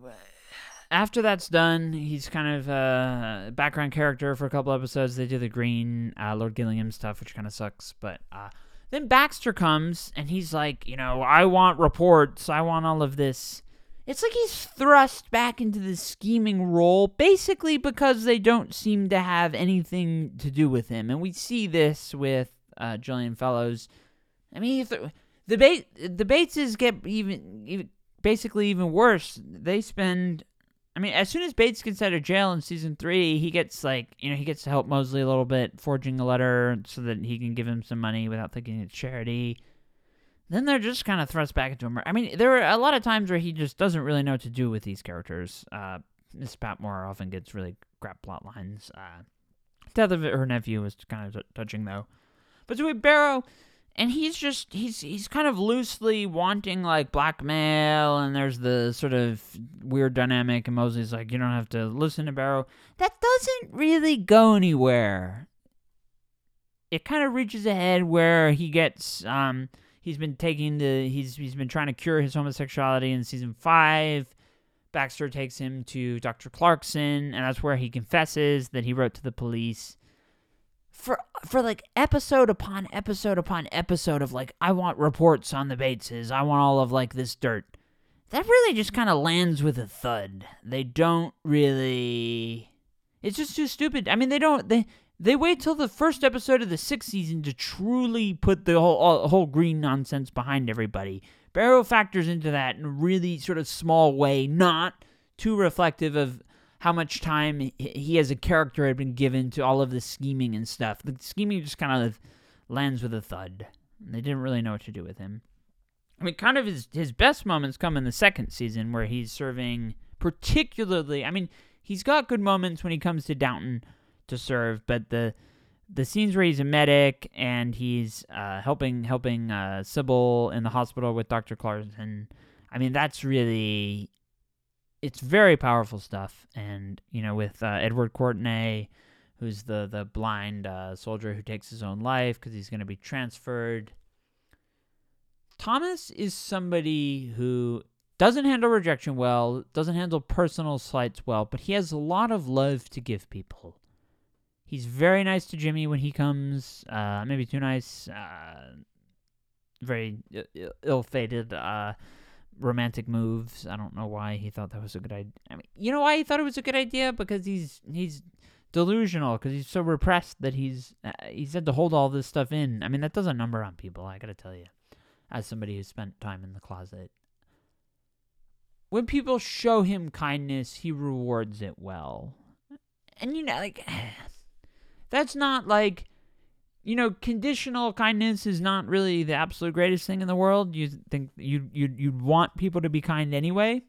S1: after that's done, he's kind of a background character for a couple episodes. They do the green uh, Lord Gillingham stuff, which kind of sucks. But uh, then Baxter comes and he's like, you know, I want reports. I want all of this. It's like he's thrust back into the scheming role, basically because they don't seem to have anything to do with him. And we see this with uh, Julian Fellowes. I mean, if the, the Bateses get even, even basically even worse. They spend I mean, as soon as Bates gets out of jail in season three, he gets like, you know, he gets to help Molesley a little bit, forging a letter so that he can give him some money without thinking it's charity. Then they're just kind of thrust back into him. I mean, there are a lot of times where he just doesn't really know what to do with these characters. Uh, Miss Patmore often gets really crap plot lines. Uh, death of her nephew was kind of t- touching though. We Barrow, and he's just he's he's kind of loosely wanting like blackmail, and there's the sort of weird dynamic, and Molesley's like, you don't have to listen to Barrow. That doesn't really go anywhere. It kind of reaches ahead where he gets um he's been taking the he's he's been trying to cure his homosexuality in season five. Baxter takes him to Dr. Clarkson, and that's where he confesses that he wrote to the police for for like episode upon episode upon episode of like I want reports on the Bateses. I want all of like this dirt. That really just kind of lands with a thud. They don't really It's just too stupid. I mean, they don't they they wait till the first episode of the sixth season to truly put the whole all, whole green nonsense behind everybody. Barrow factors into that in a really sort of small way, not too reflective of how much time he as a character had been given to all of the scheming and stuff. The scheming just kind of lands with a thud. They didn't really know what to do with him. I mean, kind of his his best moments come in the second season where he's serving particularly. I mean, he's got good moments when he comes to Downton to serve, but the the scenes where he's a medic and he's uh, helping helping uh, Sybil in the hospital with Doctor Clarkson. I mean, that's really it's very powerful stuff. And you know, with uh, Edward Courtenay, who's the the blind uh, soldier who takes his own life because he's going to be transferred. Thomas is somebody who doesn't handle rejection well, doesn't handle personal slights well, but he has a lot of love to give people. He's very nice to Jimmy when he comes, uh, maybe too nice, uh, very ill-fated uh, romantic moves. I don't know why he thought that was a good idea. I mean, you know why he thought it was a good idea? Because he's he's delusional because he's so repressed that he's uh, he's had to hold all this stuff in. I mean, that does a number on people. I gotta tell you, as somebody who spent time in the closet. When people show him kindness, he rewards it well. And you know, like that's not like you know, conditional kindness is not really the absolute greatest thing in the world. You think you you you'd want people to be kind anyway.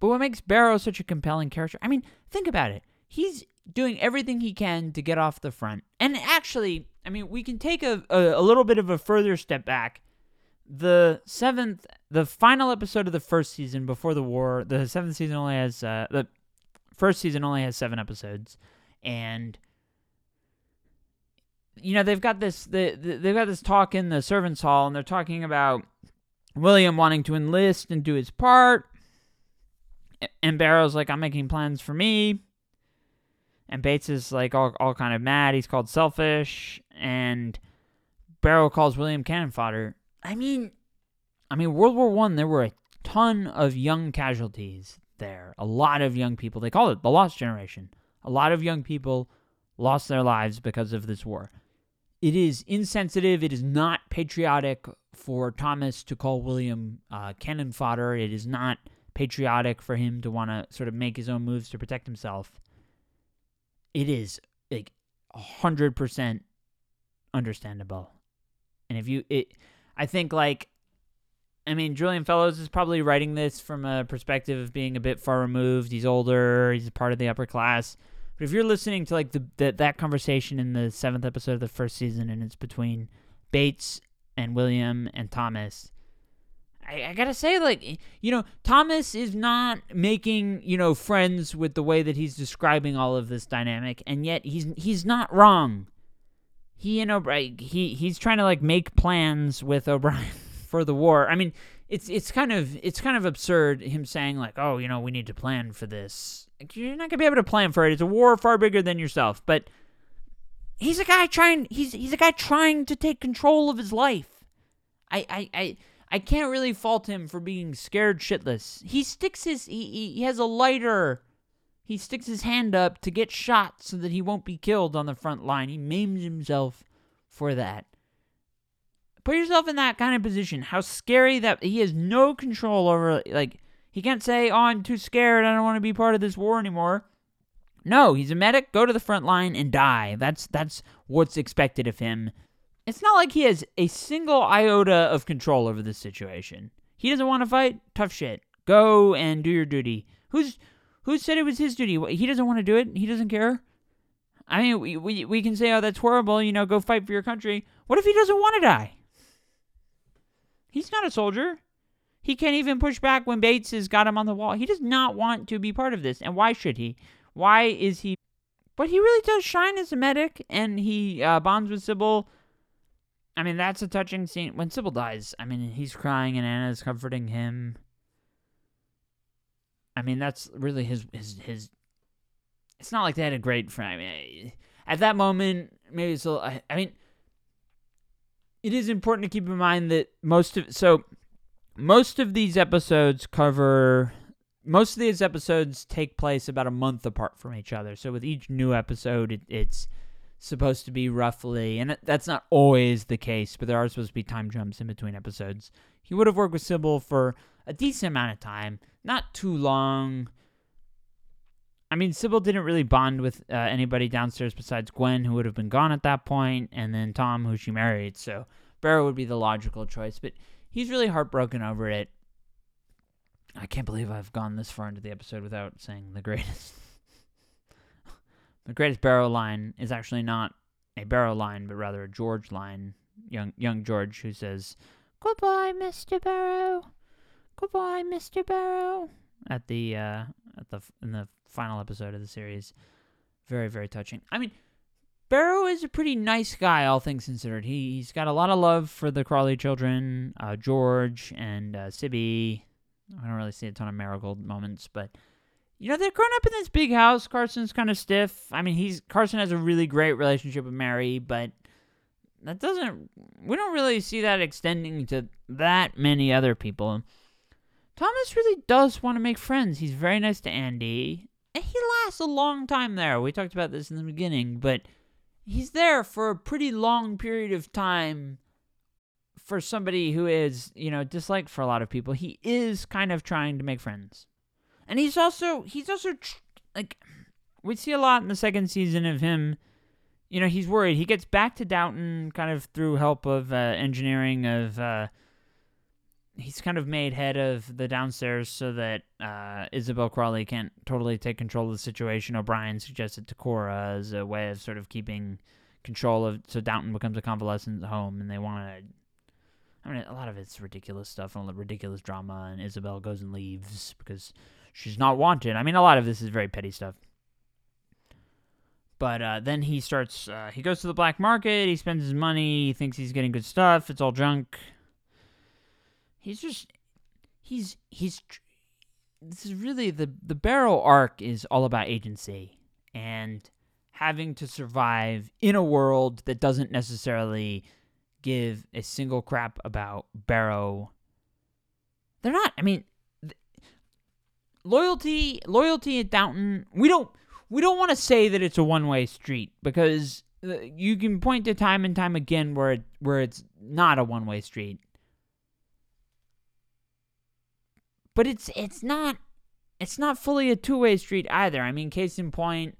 S1: But what makes Barrow such a compelling character? I mean, think about it. He's doing everything he can to get off the front. And actually, I mean, we can take a, a, a little bit of a further step back. The seventh, the final episode of the first season before the war, the seventh season only has, uh, the first season only has seven episodes. And you know they've got this they, they've got this talk in the servants hall and they're talking about william wanting to enlist and do his part. And barrow's like i'm making plans for me. And bates is like all, all kind of mad. He's called selfish. And barrow calls william cannon fodder. I mean i mean world war one there were a ton of young casualties there. A lot of young people. They call it the lost generation. A lot of young people lost their lives because of this war it is insensitive. It is not patriotic for Thomas to call William uh, cannon fodder. It is not patriotic for him to want to sort of make his own moves to protect himself. It is like hundred percent understandable. And if you, it, I think like, I mean, Julian Fellowes is probably writing this from a perspective of being a bit far removed. He's older. He's a part of the upper class but if you're listening to like the, the that conversation in the seventh episode of the first season, and it's between Bates and William and Thomas, I, I, gotta say, like, you know, Thomas is not making, you know, friends with the way that he's describing all of this dynamic, and yet he's he's not wrong. He and O'Brien, he he's trying to like make plans with O'Brien for the war. I mean, it's it's kind of it's kind of absurd him saying like, oh, you know, we need to plan for this you're not gonna be able to plan for it. It's a war far bigger than yourself. But he's a guy trying. He's he's a guy trying to take control of his life. I I I. I can't really fault him for being scared shitless. He sticks his he, he, he has a lighter. He sticks his hand up to get shot so that he won't be killed on the front line. He maims himself for that. Put yourself in that kind of position. How scary that he has no control over like he can't say, "Oh, I'm too scared. I don't want to be part of this war anymore." No, he's a medic. Go to the front line and die. That's that's what's expected of him. It's not like he has a single iota of control over this situation. He doesn't want to fight. Tough shit. Go and do your duty. Who's who said it was his duty? He doesn't want to do it. He doesn't care. I mean, we, we, we can say, oh, that's horrible, you know, go fight for your country. What if he doesn't want to die? He's not a soldier. He can't even push back when Bates has got him on the wall. He does not want to be part of this. And why should he? Why is he? But he really does shine as a medic, and he uh, bonds with Sybil. I mean, that's a touching scene. When Sybil dies, I mean, he's crying and Anna's comforting him. I mean, that's really his his his. It's not like they had a great friend. At that moment, maybe so. I, I mean, it is important to keep in mind that most of so most of these episodes cover most of these episodes take place about a month apart from each other. So with each new episode, it, it's supposed to be roughly, and that's not always the case, but there are supposed to be time jumps in between episodes. He would have worked with Sybil for a decent amount of time, not too long. I mean, Sybil didn't really bond with uh, anybody downstairs besides Gwen, who would have been gone at that point, and then Tom, who she married. So Barrow would be the logical choice, but he's really heartbroken over it. I can't believe I've gone this far into the episode without saying the greatest. the greatest Barrow line is actually not a Barrow line, but rather a George line. Young young George who says, "Goodbye, Mister Barrow. Goodbye, Mister Barrow." At the uh, at the in the final episode of the series, very very touching. I mean, Barrow is a pretty nice guy, all things considered. He, he's got a lot of love for the Crawley children, uh, George and uh, Sybbie. I don't really see a ton of Marigold moments, but you know they're growing up in this big house. Carson's kind of stiff. I mean, he's Carson has a really great relationship with Mary, but that doesn't. We don't really see that extending to that many other people. Thomas really does want to make friends. He's very nice to Andy, and he lasts a long time there. We talked about this in the beginning, but he's there for a pretty long period of time for somebody who is, you know, disliked for a lot of people. He is kind of trying to make friends. And he's also he's also tr- like we see a lot in the second season of him you know, he's worried. He gets back to Downton kind of through help of uh, engineering of uh, he's kind of made head of the downstairs so that uh, Isabel Crawley can't totally take control of the situation. O'Brien suggested to Cora as a way of sort of keeping control of so Downton becomes a convalescent home, and they want to. I mean, a lot of it's ridiculous stuff and ridiculous drama, and Isabel goes and leaves because she's not wanted. I mean, a lot of this is very petty stuff. But uh, then he starts. Uh, he goes to the black market. He spends his money. He thinks he's getting good stuff. It's all junk he's just he's he's this is really the the Barrow arc is all about agency and having to survive in a world that doesn't necessarily give a single crap about Barrow. They're not. I mean, th- loyalty loyalty at Downton. We don't we don't want to say that it's a one way street because uh, you can point to time and time again where it, where it's not a one way street. But it's it's not it's not fully a two way street either. I mean, case in point,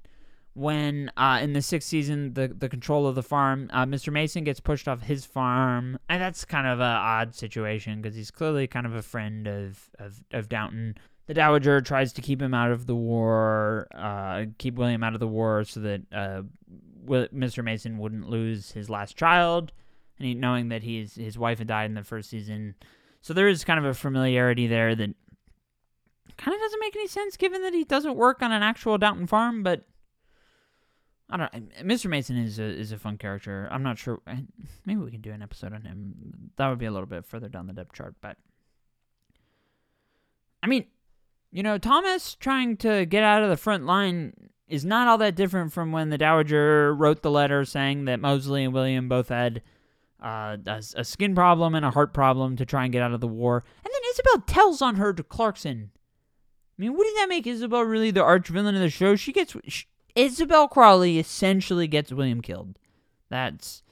S1: when uh, in the sixth season, the the control of the farm, uh, Mr. Mason gets pushed off his farm, and that's kind of an odd situation because he's clearly kind of a friend of, of of Downton. The Dowager tries to keep him out of the war, uh, keep William out of the war, so that uh, Mr. Mason wouldn't lose his last child, and he, knowing that he's his wife had died in the first season. So there is kind of a familiarity there that kind of doesn't make any sense given that he doesn't work on an actual Downton farm, but I don't Mr. Mason is a is a fun character. I'm not sure maybe we can do an episode on him. That would be a little bit further down the depth chart, but I mean, you know, Thomas trying to get out of the front line is not all that different from when the Dowager wrote the letter saying that Molesley and William both had uh, a, a, skin problem and a heart problem to try and get out of the war. And then Isabel tells on her to Clarkson I mean, wouldn't that make Isabel really the arch villain of the show? She gets she, Isabel Crawley essentially gets William killed. That's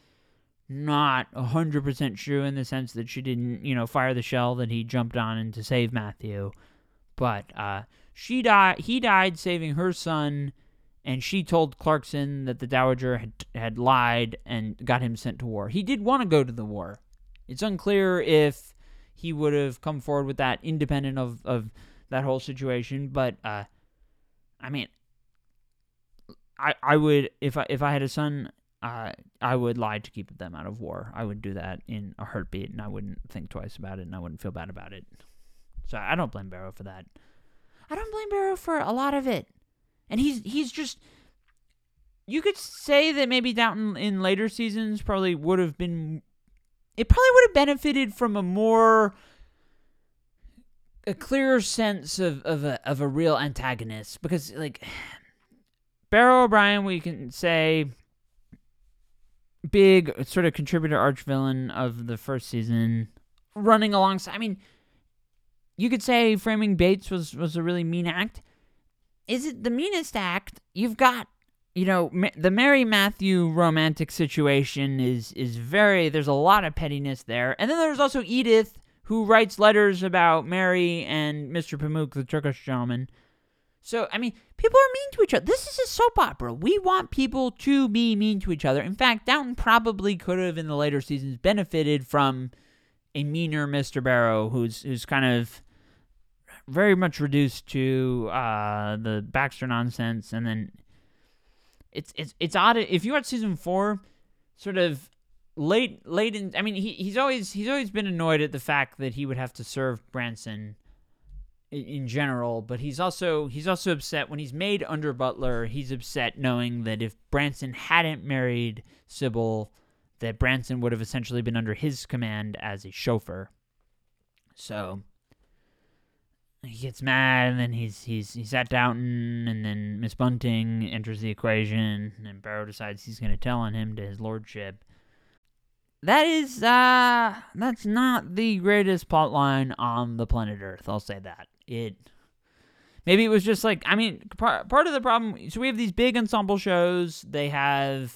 S1: not 100% true in the sense that she didn't, you know, fire the shell that he jumped on and to save Matthew. But uh, she died he died saving her son and she told Clarkson that the dowager had had lied and got him sent to war. He did want to go to the war. It's unclear if he would have come forward with that independent of of that whole situation. But uh, I mean, I I would if I if I had a son, uh, I would lie to keep them out of war. I would do that in a heartbeat, and I wouldn't think twice about it, and I wouldn't feel bad about it. So I don't blame Barrow for that. I don't blame Barrow for a lot of it, and he's he's just. You could say that maybe Downton in later seasons probably would have been. It probably would have benefited from a more a clearer sense of of a of a real antagonist because like Barrow O'Brien, we can say big sort of contributor arch villain of the first season, running alongside. I mean, you could say framing Bates was was a really mean act. Is it the meanest act? You've got you know the Mary Matthew romantic situation is is very there's a lot of pettiness there, and then there's also Edith who writes letters about Mary and Mr. Pamuk, the Turkish gentleman. So, I mean, people are mean to each other. This is a soap opera. We want people to be mean to each other. In fact, Downton probably could have, in the later seasons, benefited from a meaner Mr. Barrow, who's who's kind of very much reduced to uh, the Baxter nonsense, and then it's it's it's odd if you watch season four, sort of late late in I mean he he's always he's always been annoyed at the fact that he would have to serve Branson in general, but he's also he's also upset when he's made under Butler. He's upset knowing that if Branson hadn't married Sybil, that Branson would have essentially been under his command as a chauffeur. So he gets mad, and then he's he's he's at Downton, and then Miss Bunting enters the equation, and Barrow decides he's going to tell on him to his lordship that is uh that's not the greatest plot line on the planet Earth. I'll say that. It maybe it was just like I mean part part of the problem so we have these big ensemble shows. They have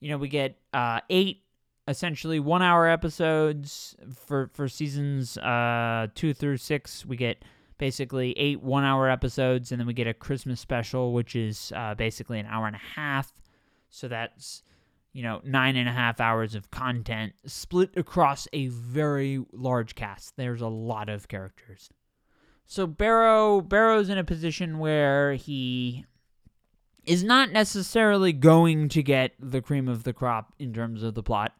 S1: you know, we get uh 8 essentially 1 hour episodes for for seasons uh 2 through 6. We get basically 8 1 hour episodes and then we get a Christmas special which is uh basically an hour and a half. So that's you know, nine and a half hours of content split across a very large cast. There's a lot of characters. So Barrow Barrow's in a position where he is not necessarily going to get the cream of the crop in terms of the plot.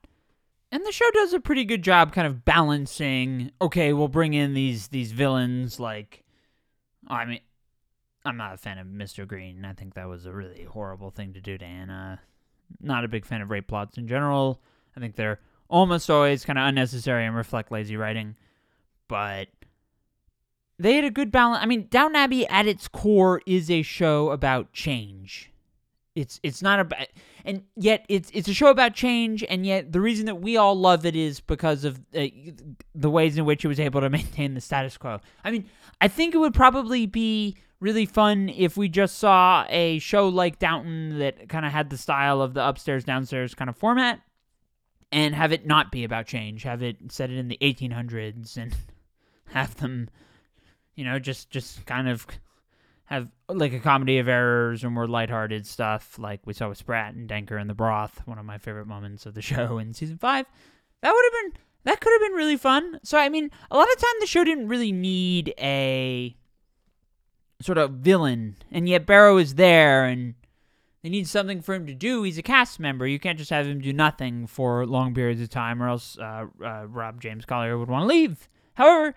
S1: And the show does a pretty good job kind of balancing, okay, we'll bring in these these villains like I mean I'm not a fan of Mr. Green. I think that was a really horrible thing to do to Anna not a big fan of rape plots in general. I think they're almost always kind of unnecessary and reflect lazy writing. But they had a good balance. I mean, Downton Abbey at its core is a show about change. It's it's not about and yet it's it's a show about change and yet the reason that we all love it is because of uh, the ways in which it was able to maintain the status quo. I mean, I think it would probably be really fun if we just saw a show like Downton that kind of had the style of the upstairs downstairs kind of format and have it not be about change have it set it in the 1800s and have them you know just just kind of have like a comedy of errors or more lighthearted stuff like we saw with Spratt and Denker and the Broth one of my favorite moments of the show in season 5 that would have been that could have been really fun. So i mean a lot of time the show didn't really need a sort of villain, and yet Barrow is there, and they need something for him to do. He's a cast member. You can't just have him do nothing for long periods of time, or else uh, uh, Rob James Collier would want to leave. However,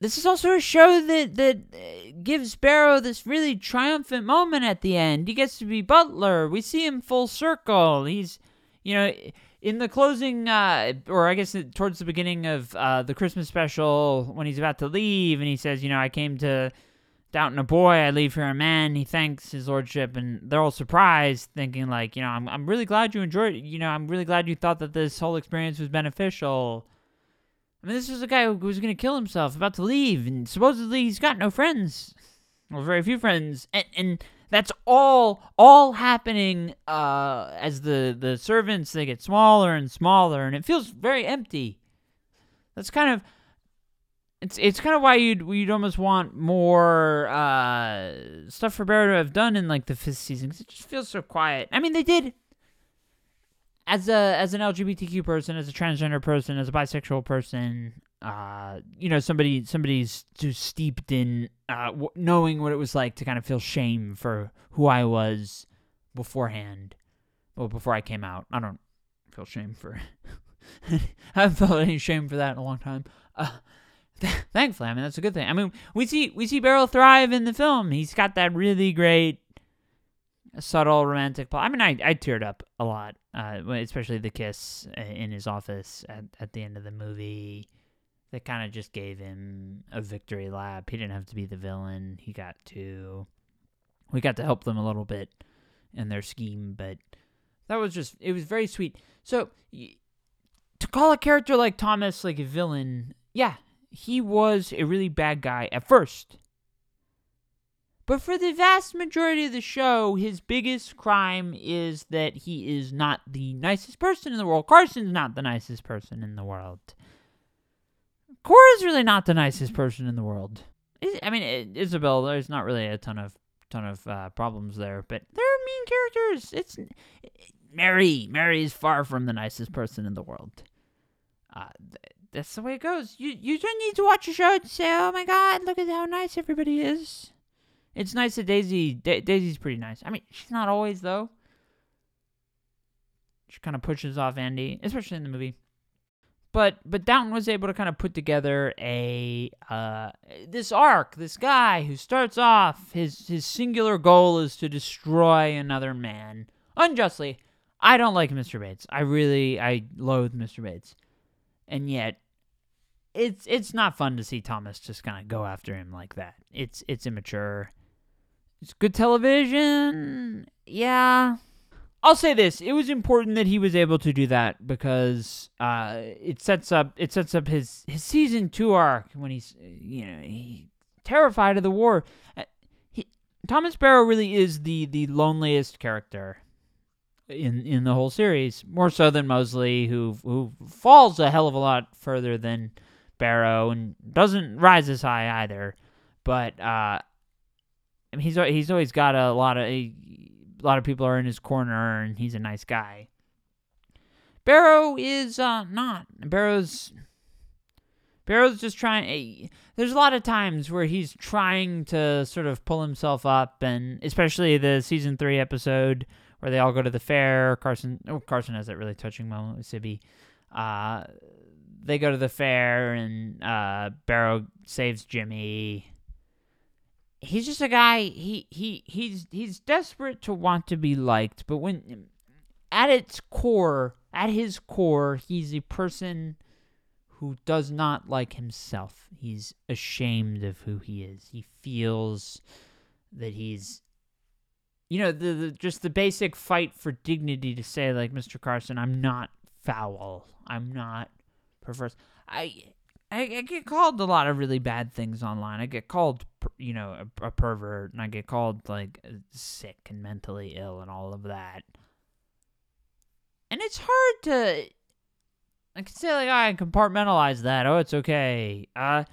S1: this is also a show that that uh, gives Barrow this really triumphant moment at the end. He gets to be Butler. We see him full circle. He's, you know, in the closing, uh, or I guess towards the beginning of uh, the Christmas special, when he's about to leave, and he says, "You know, I came to Downton a boy, I leave here a man." He thanks his lordship, and they're all surprised, thinking like, "You know, I'm I'm really glad you enjoyed. it. You know, I'm really glad you thought that this whole experience was beneficial." I mean, this is a guy who was going to kill himself, about to leave, and supposedly he's got no friends, or very few friends, and and that's all all happening uh, as the the servants they get smaller and smaller, and it feels very empty. That's kind of it's it's kind of why you'd you'd almost want more uh, stuff for Barrow to have done in like the fifth season because it just feels so quiet. I mean, they did as a as an LGBTQ person, as a transgender person, as a bisexual person, uh, you know, somebody somebody's just steeped in uh, w- knowing what it was like to kind of feel shame for who I was beforehand, well, before I came out. I don't feel shame for. I haven't felt any shame for that in a long time. Uh, th- thankfully, I mean that's a good thing. I mean, we see we see Barrow thrive in the film. He's got that really great, subtle romantic plot. I mean, I I teared up a lot, uh, especially the kiss uh, in his office at at the end of the movie that kind of just gave him a victory lap. He didn't have to be the villain. He got to we got to help them a little bit in their scheme, but that was just it was very sweet. So to call a character like Thomas like a villain, yeah, he was a really bad guy at first. But for the vast majority of the show, his biggest crime is that he is not the nicest person in the world. Carson's not the nicest person in the world. Cora's really not the nicest person in the world. I mean, Isabel, there's not really a ton of ton of uh, problems there, but they're mean characters. It's Mary. Mary is far from the nicest person in the world. Uh, th- that's the way it goes. You you don't need to watch a show to say, "Oh my God, look at how nice everybody is." It's nice that Daisy da- Daisy's pretty nice. I mean, she's not always though. She kind of pushes off Andy, especially in the movie. But but Downton was able to kind of put together a uh, this arc, this guy who starts off his his singular goal is to destroy another man unjustly. I don't like Mr. Bates. I really I loathe Mr. Bates, and yet it's it's not fun to see Thomas just kind of go after him like that. It's it's immature. It's good television. Yeah, I'll say this: it was important that he was able to do that because uh, it sets up it sets up his his season two arc when he's you know he terrified of the war. Uh, he, Thomas Barrow really is the the loneliest character in in the whole series, more so than Molesley, who who falls a hell of a lot further than Barrow and doesn't rise as high either. But uh, I mean, he's he's always got a lot of a lot of people are in his corner, and he's a nice guy. Barrow is uh, not. Barrow's Barrow's just trying. Eh, there's a lot of times where he's trying to sort of pull himself up, and especially the season three episode where they all go to the fair. Carson, oh, Carson has that really touching moment with Sybbie. Uh, they go to the fair, and uh, Barrow saves Jimmy he's just a guy he he he's he's desperate to want to be liked but when at its core at his core he's a person who does not like himself. He's ashamed of who he is. He feels that he's you know the, the just the basic fight for dignity to say like Mr. Carson I'm not foul. I'm not perverse. I I, I, get called a lot of really bad things online. I get called, you know, a, a, pervert, and I get called like sick and mentally ill and all of that. And it's hard to, I can say like I compartmentalize that. Oh, it's okay. Uh,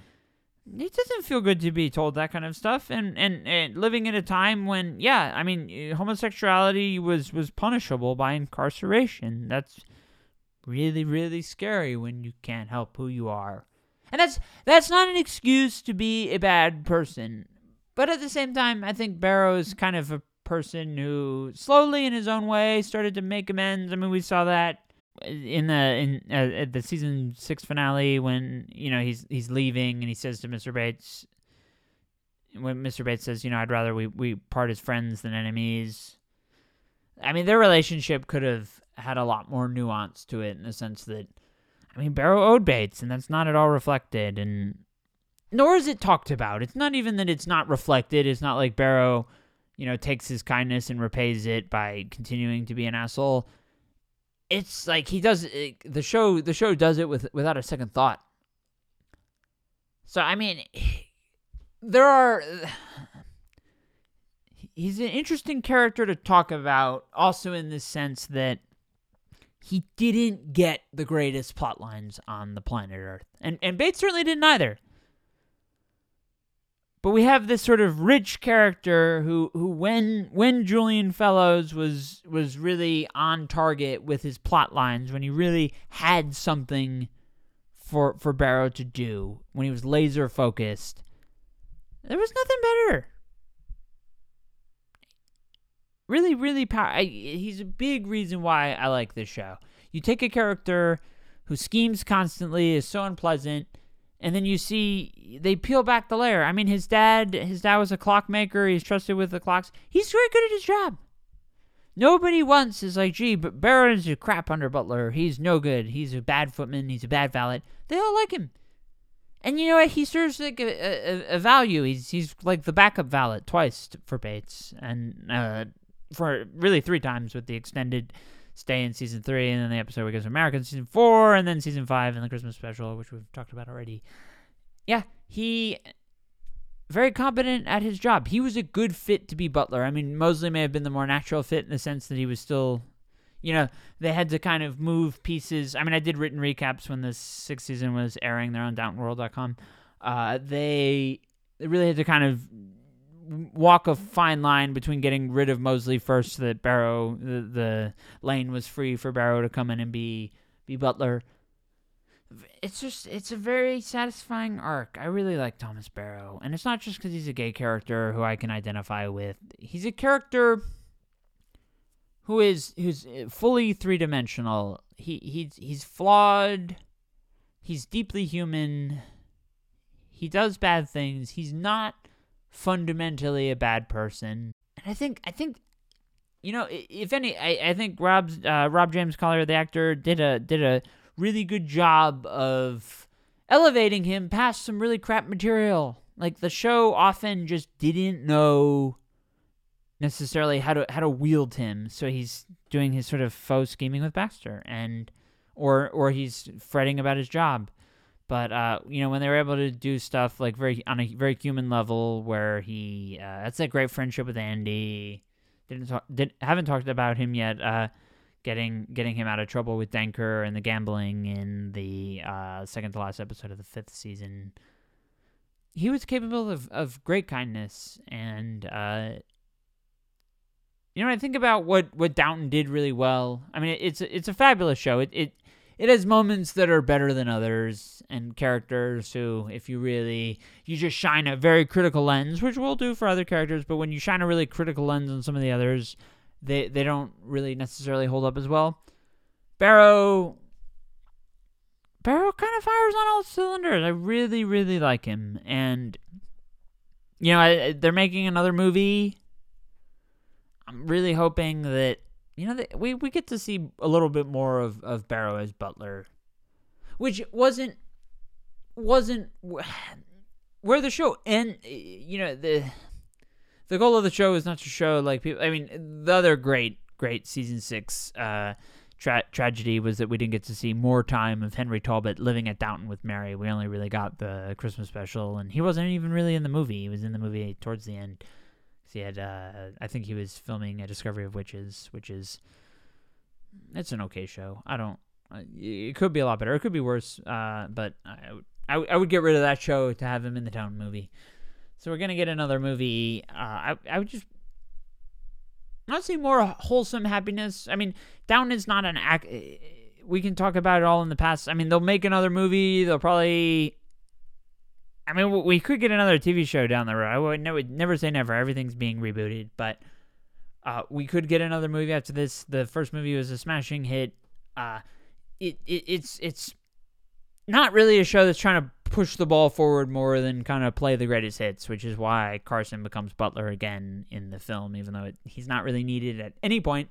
S1: it doesn't feel good to be told that kind of stuff, and and, and living in a time when, yeah, I mean, homosexuality was was punishable by incarceration. That's really really scary when you can't help who you are and that's that's not an excuse to be a bad person. But at the same time, I think Barrow is kind of a person who slowly in his own way started to make amends. I mean, we saw that in the in uh, at the season 6 finale when, you know, he's he's leaving and he says to Mr. Bates when Mr. Bates says, you know, I'd rather we we part as friends than enemies. I mean, their relationship could have had a lot more nuance to it in the sense that I mean, Barrow owed Bates, and that's not at all reflected, and nor is it talked about. It's not even that it's not reflected. It's not like Barrow, you know, takes his kindness and repays it by continuing to be an asshole. It's like he does it, the show. The show does it with without a second thought. So I mean, there are. He's an interesting character to talk about, also in the sense that he didn't get the greatest plot lines on the planet Earth. And and Bates certainly didn't either. But we have this sort of rich character who, who when when Julian Fellowes was was really on target with his plot lines, when he really had something for for Barrow to do, when he was laser focused, there was nothing better really, really power. he's a big reason why I like this show. You take a character who schemes constantly, is so unpleasant, and then you see they peel back the layer. I mean, his dad, his dad was a clockmaker. He's trusted with the clocks. He's very good at his job. Nobody once is like, gee, but Barrow's a crap under Butler. He's no good. He's a bad footman. He's a bad valet. They all like him. And you know what? He serves like a, a, a value. He's he's like the backup valet twice for Bates, and uh, for really three times with the extended stay in season three, and then the episode where he goes to America in season four, and then season five and the Christmas special, which we've talked about already. Yeah, he very competent at his job. He was a good fit to be Butler. I mean, Molesley may have been the more natural fit in the sense that he was still, you know, they had to kind of move pieces. I mean, I did written recaps when the sixth season was airing there on DowntonWorld.com. Uh, they really had to kind of walk a fine line between getting rid of Molesley first so that Barrow the, the lane was free for Barrow to come in and be be Butler. It's just it's a very satisfying arc. I really like Thomas Barrow, and it's not just because he's a gay character who I can identify with. He's a character who is who's uh, fully three dimensional. He he's he's flawed He's deeply human. He does bad things. He's not fundamentally a bad person. And I think I think you know, if any, I, I think Rob's uh, Rob James Collier, the actor, did a did a really good job of elevating him past some really crap material. Like the show often just didn't know necessarily how to how to wield him, so he's doing his sort of faux scheming with Baxter, and or or he's fretting about his job. But uh, you know, when they were able to do stuff like very on a very human level, where he uh, that's a great friendship with Andy didn't talk, did haven't talked about him yet. Uh, getting getting him out of trouble with Denker and the gambling in the uh, second to last episode of the fifth season. He was capable of, of great kindness, and uh, you know, I think about what, what Downton did really well. I mean, it's it's a fabulous show. It it it has moments that are better than others and characters who if you really you just shine a very critical lens which we'll do for other characters but when you shine a really critical lens on some of the others they they don't really necessarily hold up as well. Barrow barrow kind of fires on all cylinders. I really really like him. And you know I, they're making another movie. I'm really hoping that you know, we we get to see a little bit more of of Barrow as Butler, which wasn't wasn't where the show and you know the the goal of the show is not to show like people. I mean, the other great great season six uh, tra- tragedy was that we didn't get to see more time of Henry Talbot living at Downton with Mary. We only really got the Christmas special, and he wasn't even really in the movie. He was in the movie towards the end he had, uh, I think he was filming a Discovery of Witches, which is, it's an okay show. I don't, uh, it could be a lot better. It could be worse. Uh, but I, I, I would get rid of that show to have him in the town movie. So we're gonna get another movie. Uh, I, I would just, not see more wholesome happiness. I mean, Down is not an act. We can talk about it all in the past. I mean, they'll make another movie. They'll probably I mean, we could get another TV show down the road. I would never, never say never. Everything's being rebooted, but uh, we could get another movie after this. The first movie was a smashing hit. Uh, it, it it's it's not really a show that's trying to push the ball forward more than kind of play the greatest hits, which is why Carson becomes Butler again in the film, even though it, he's not really needed at any point.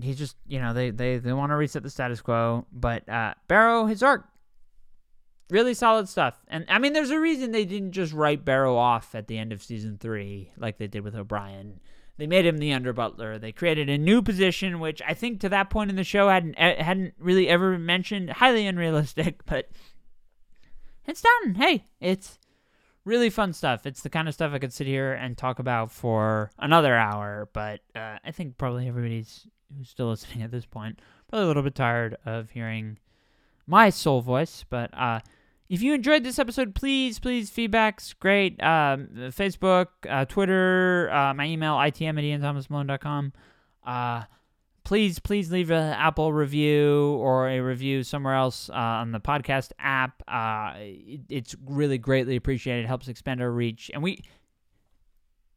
S1: He's just, you know, they they, they want to reset the status quo. But uh, Barrow, his arc really solid stuff. And I mean, there's a reason they didn't just write Barrow off at the end of season three like they did with O'Brien. They made him the under butler. They created a new position, which I think to that point in the show hadn't eh, hadn't really ever been mentioned. Highly unrealistic, but it's done. Hey, it's really fun stuff. It's the kind of stuff I could sit here and talk about for another hour. But uh, I think probably everybody's who's still listening at this point probably a little bit tired of hearing my soul voice. But uh, if you enjoyed this episode, please, please, feedback's great. Um, Facebook, uh, Twitter, uh, my email, itm at ianthomasmalone.com. Uh, please, please leave an Apple review or a review somewhere else uh, on the podcast app. Uh, it, it's really greatly appreciated. It helps expand our reach. And we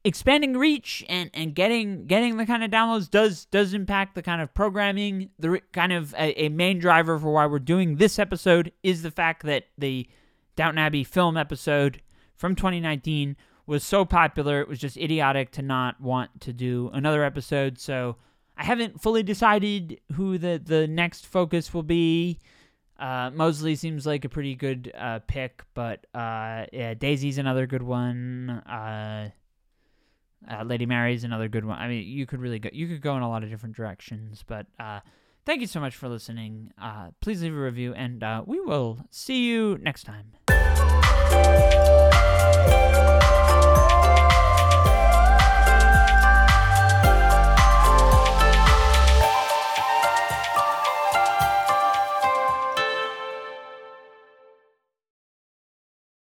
S1: expanding reach and, and getting getting the kind of downloads does does impact the kind of programming. The re- kind of a, a, main driver for why we're doing this episode is the fact that the Downton Abbey film episode from 2019 was so popular it was just idiotic to not want to do another episode. So I haven't fully decided who the the next focus will be. Uh, Molesley seems like a pretty good uh, pick, but uh, yeah, Daisy's another good one. Uh, uh, Lady Mary's another good one. I mean, you could really go. You could go in a lot of different directions. But uh, thank you so much for listening. Uh, please leave a review, and uh, we will see you next time.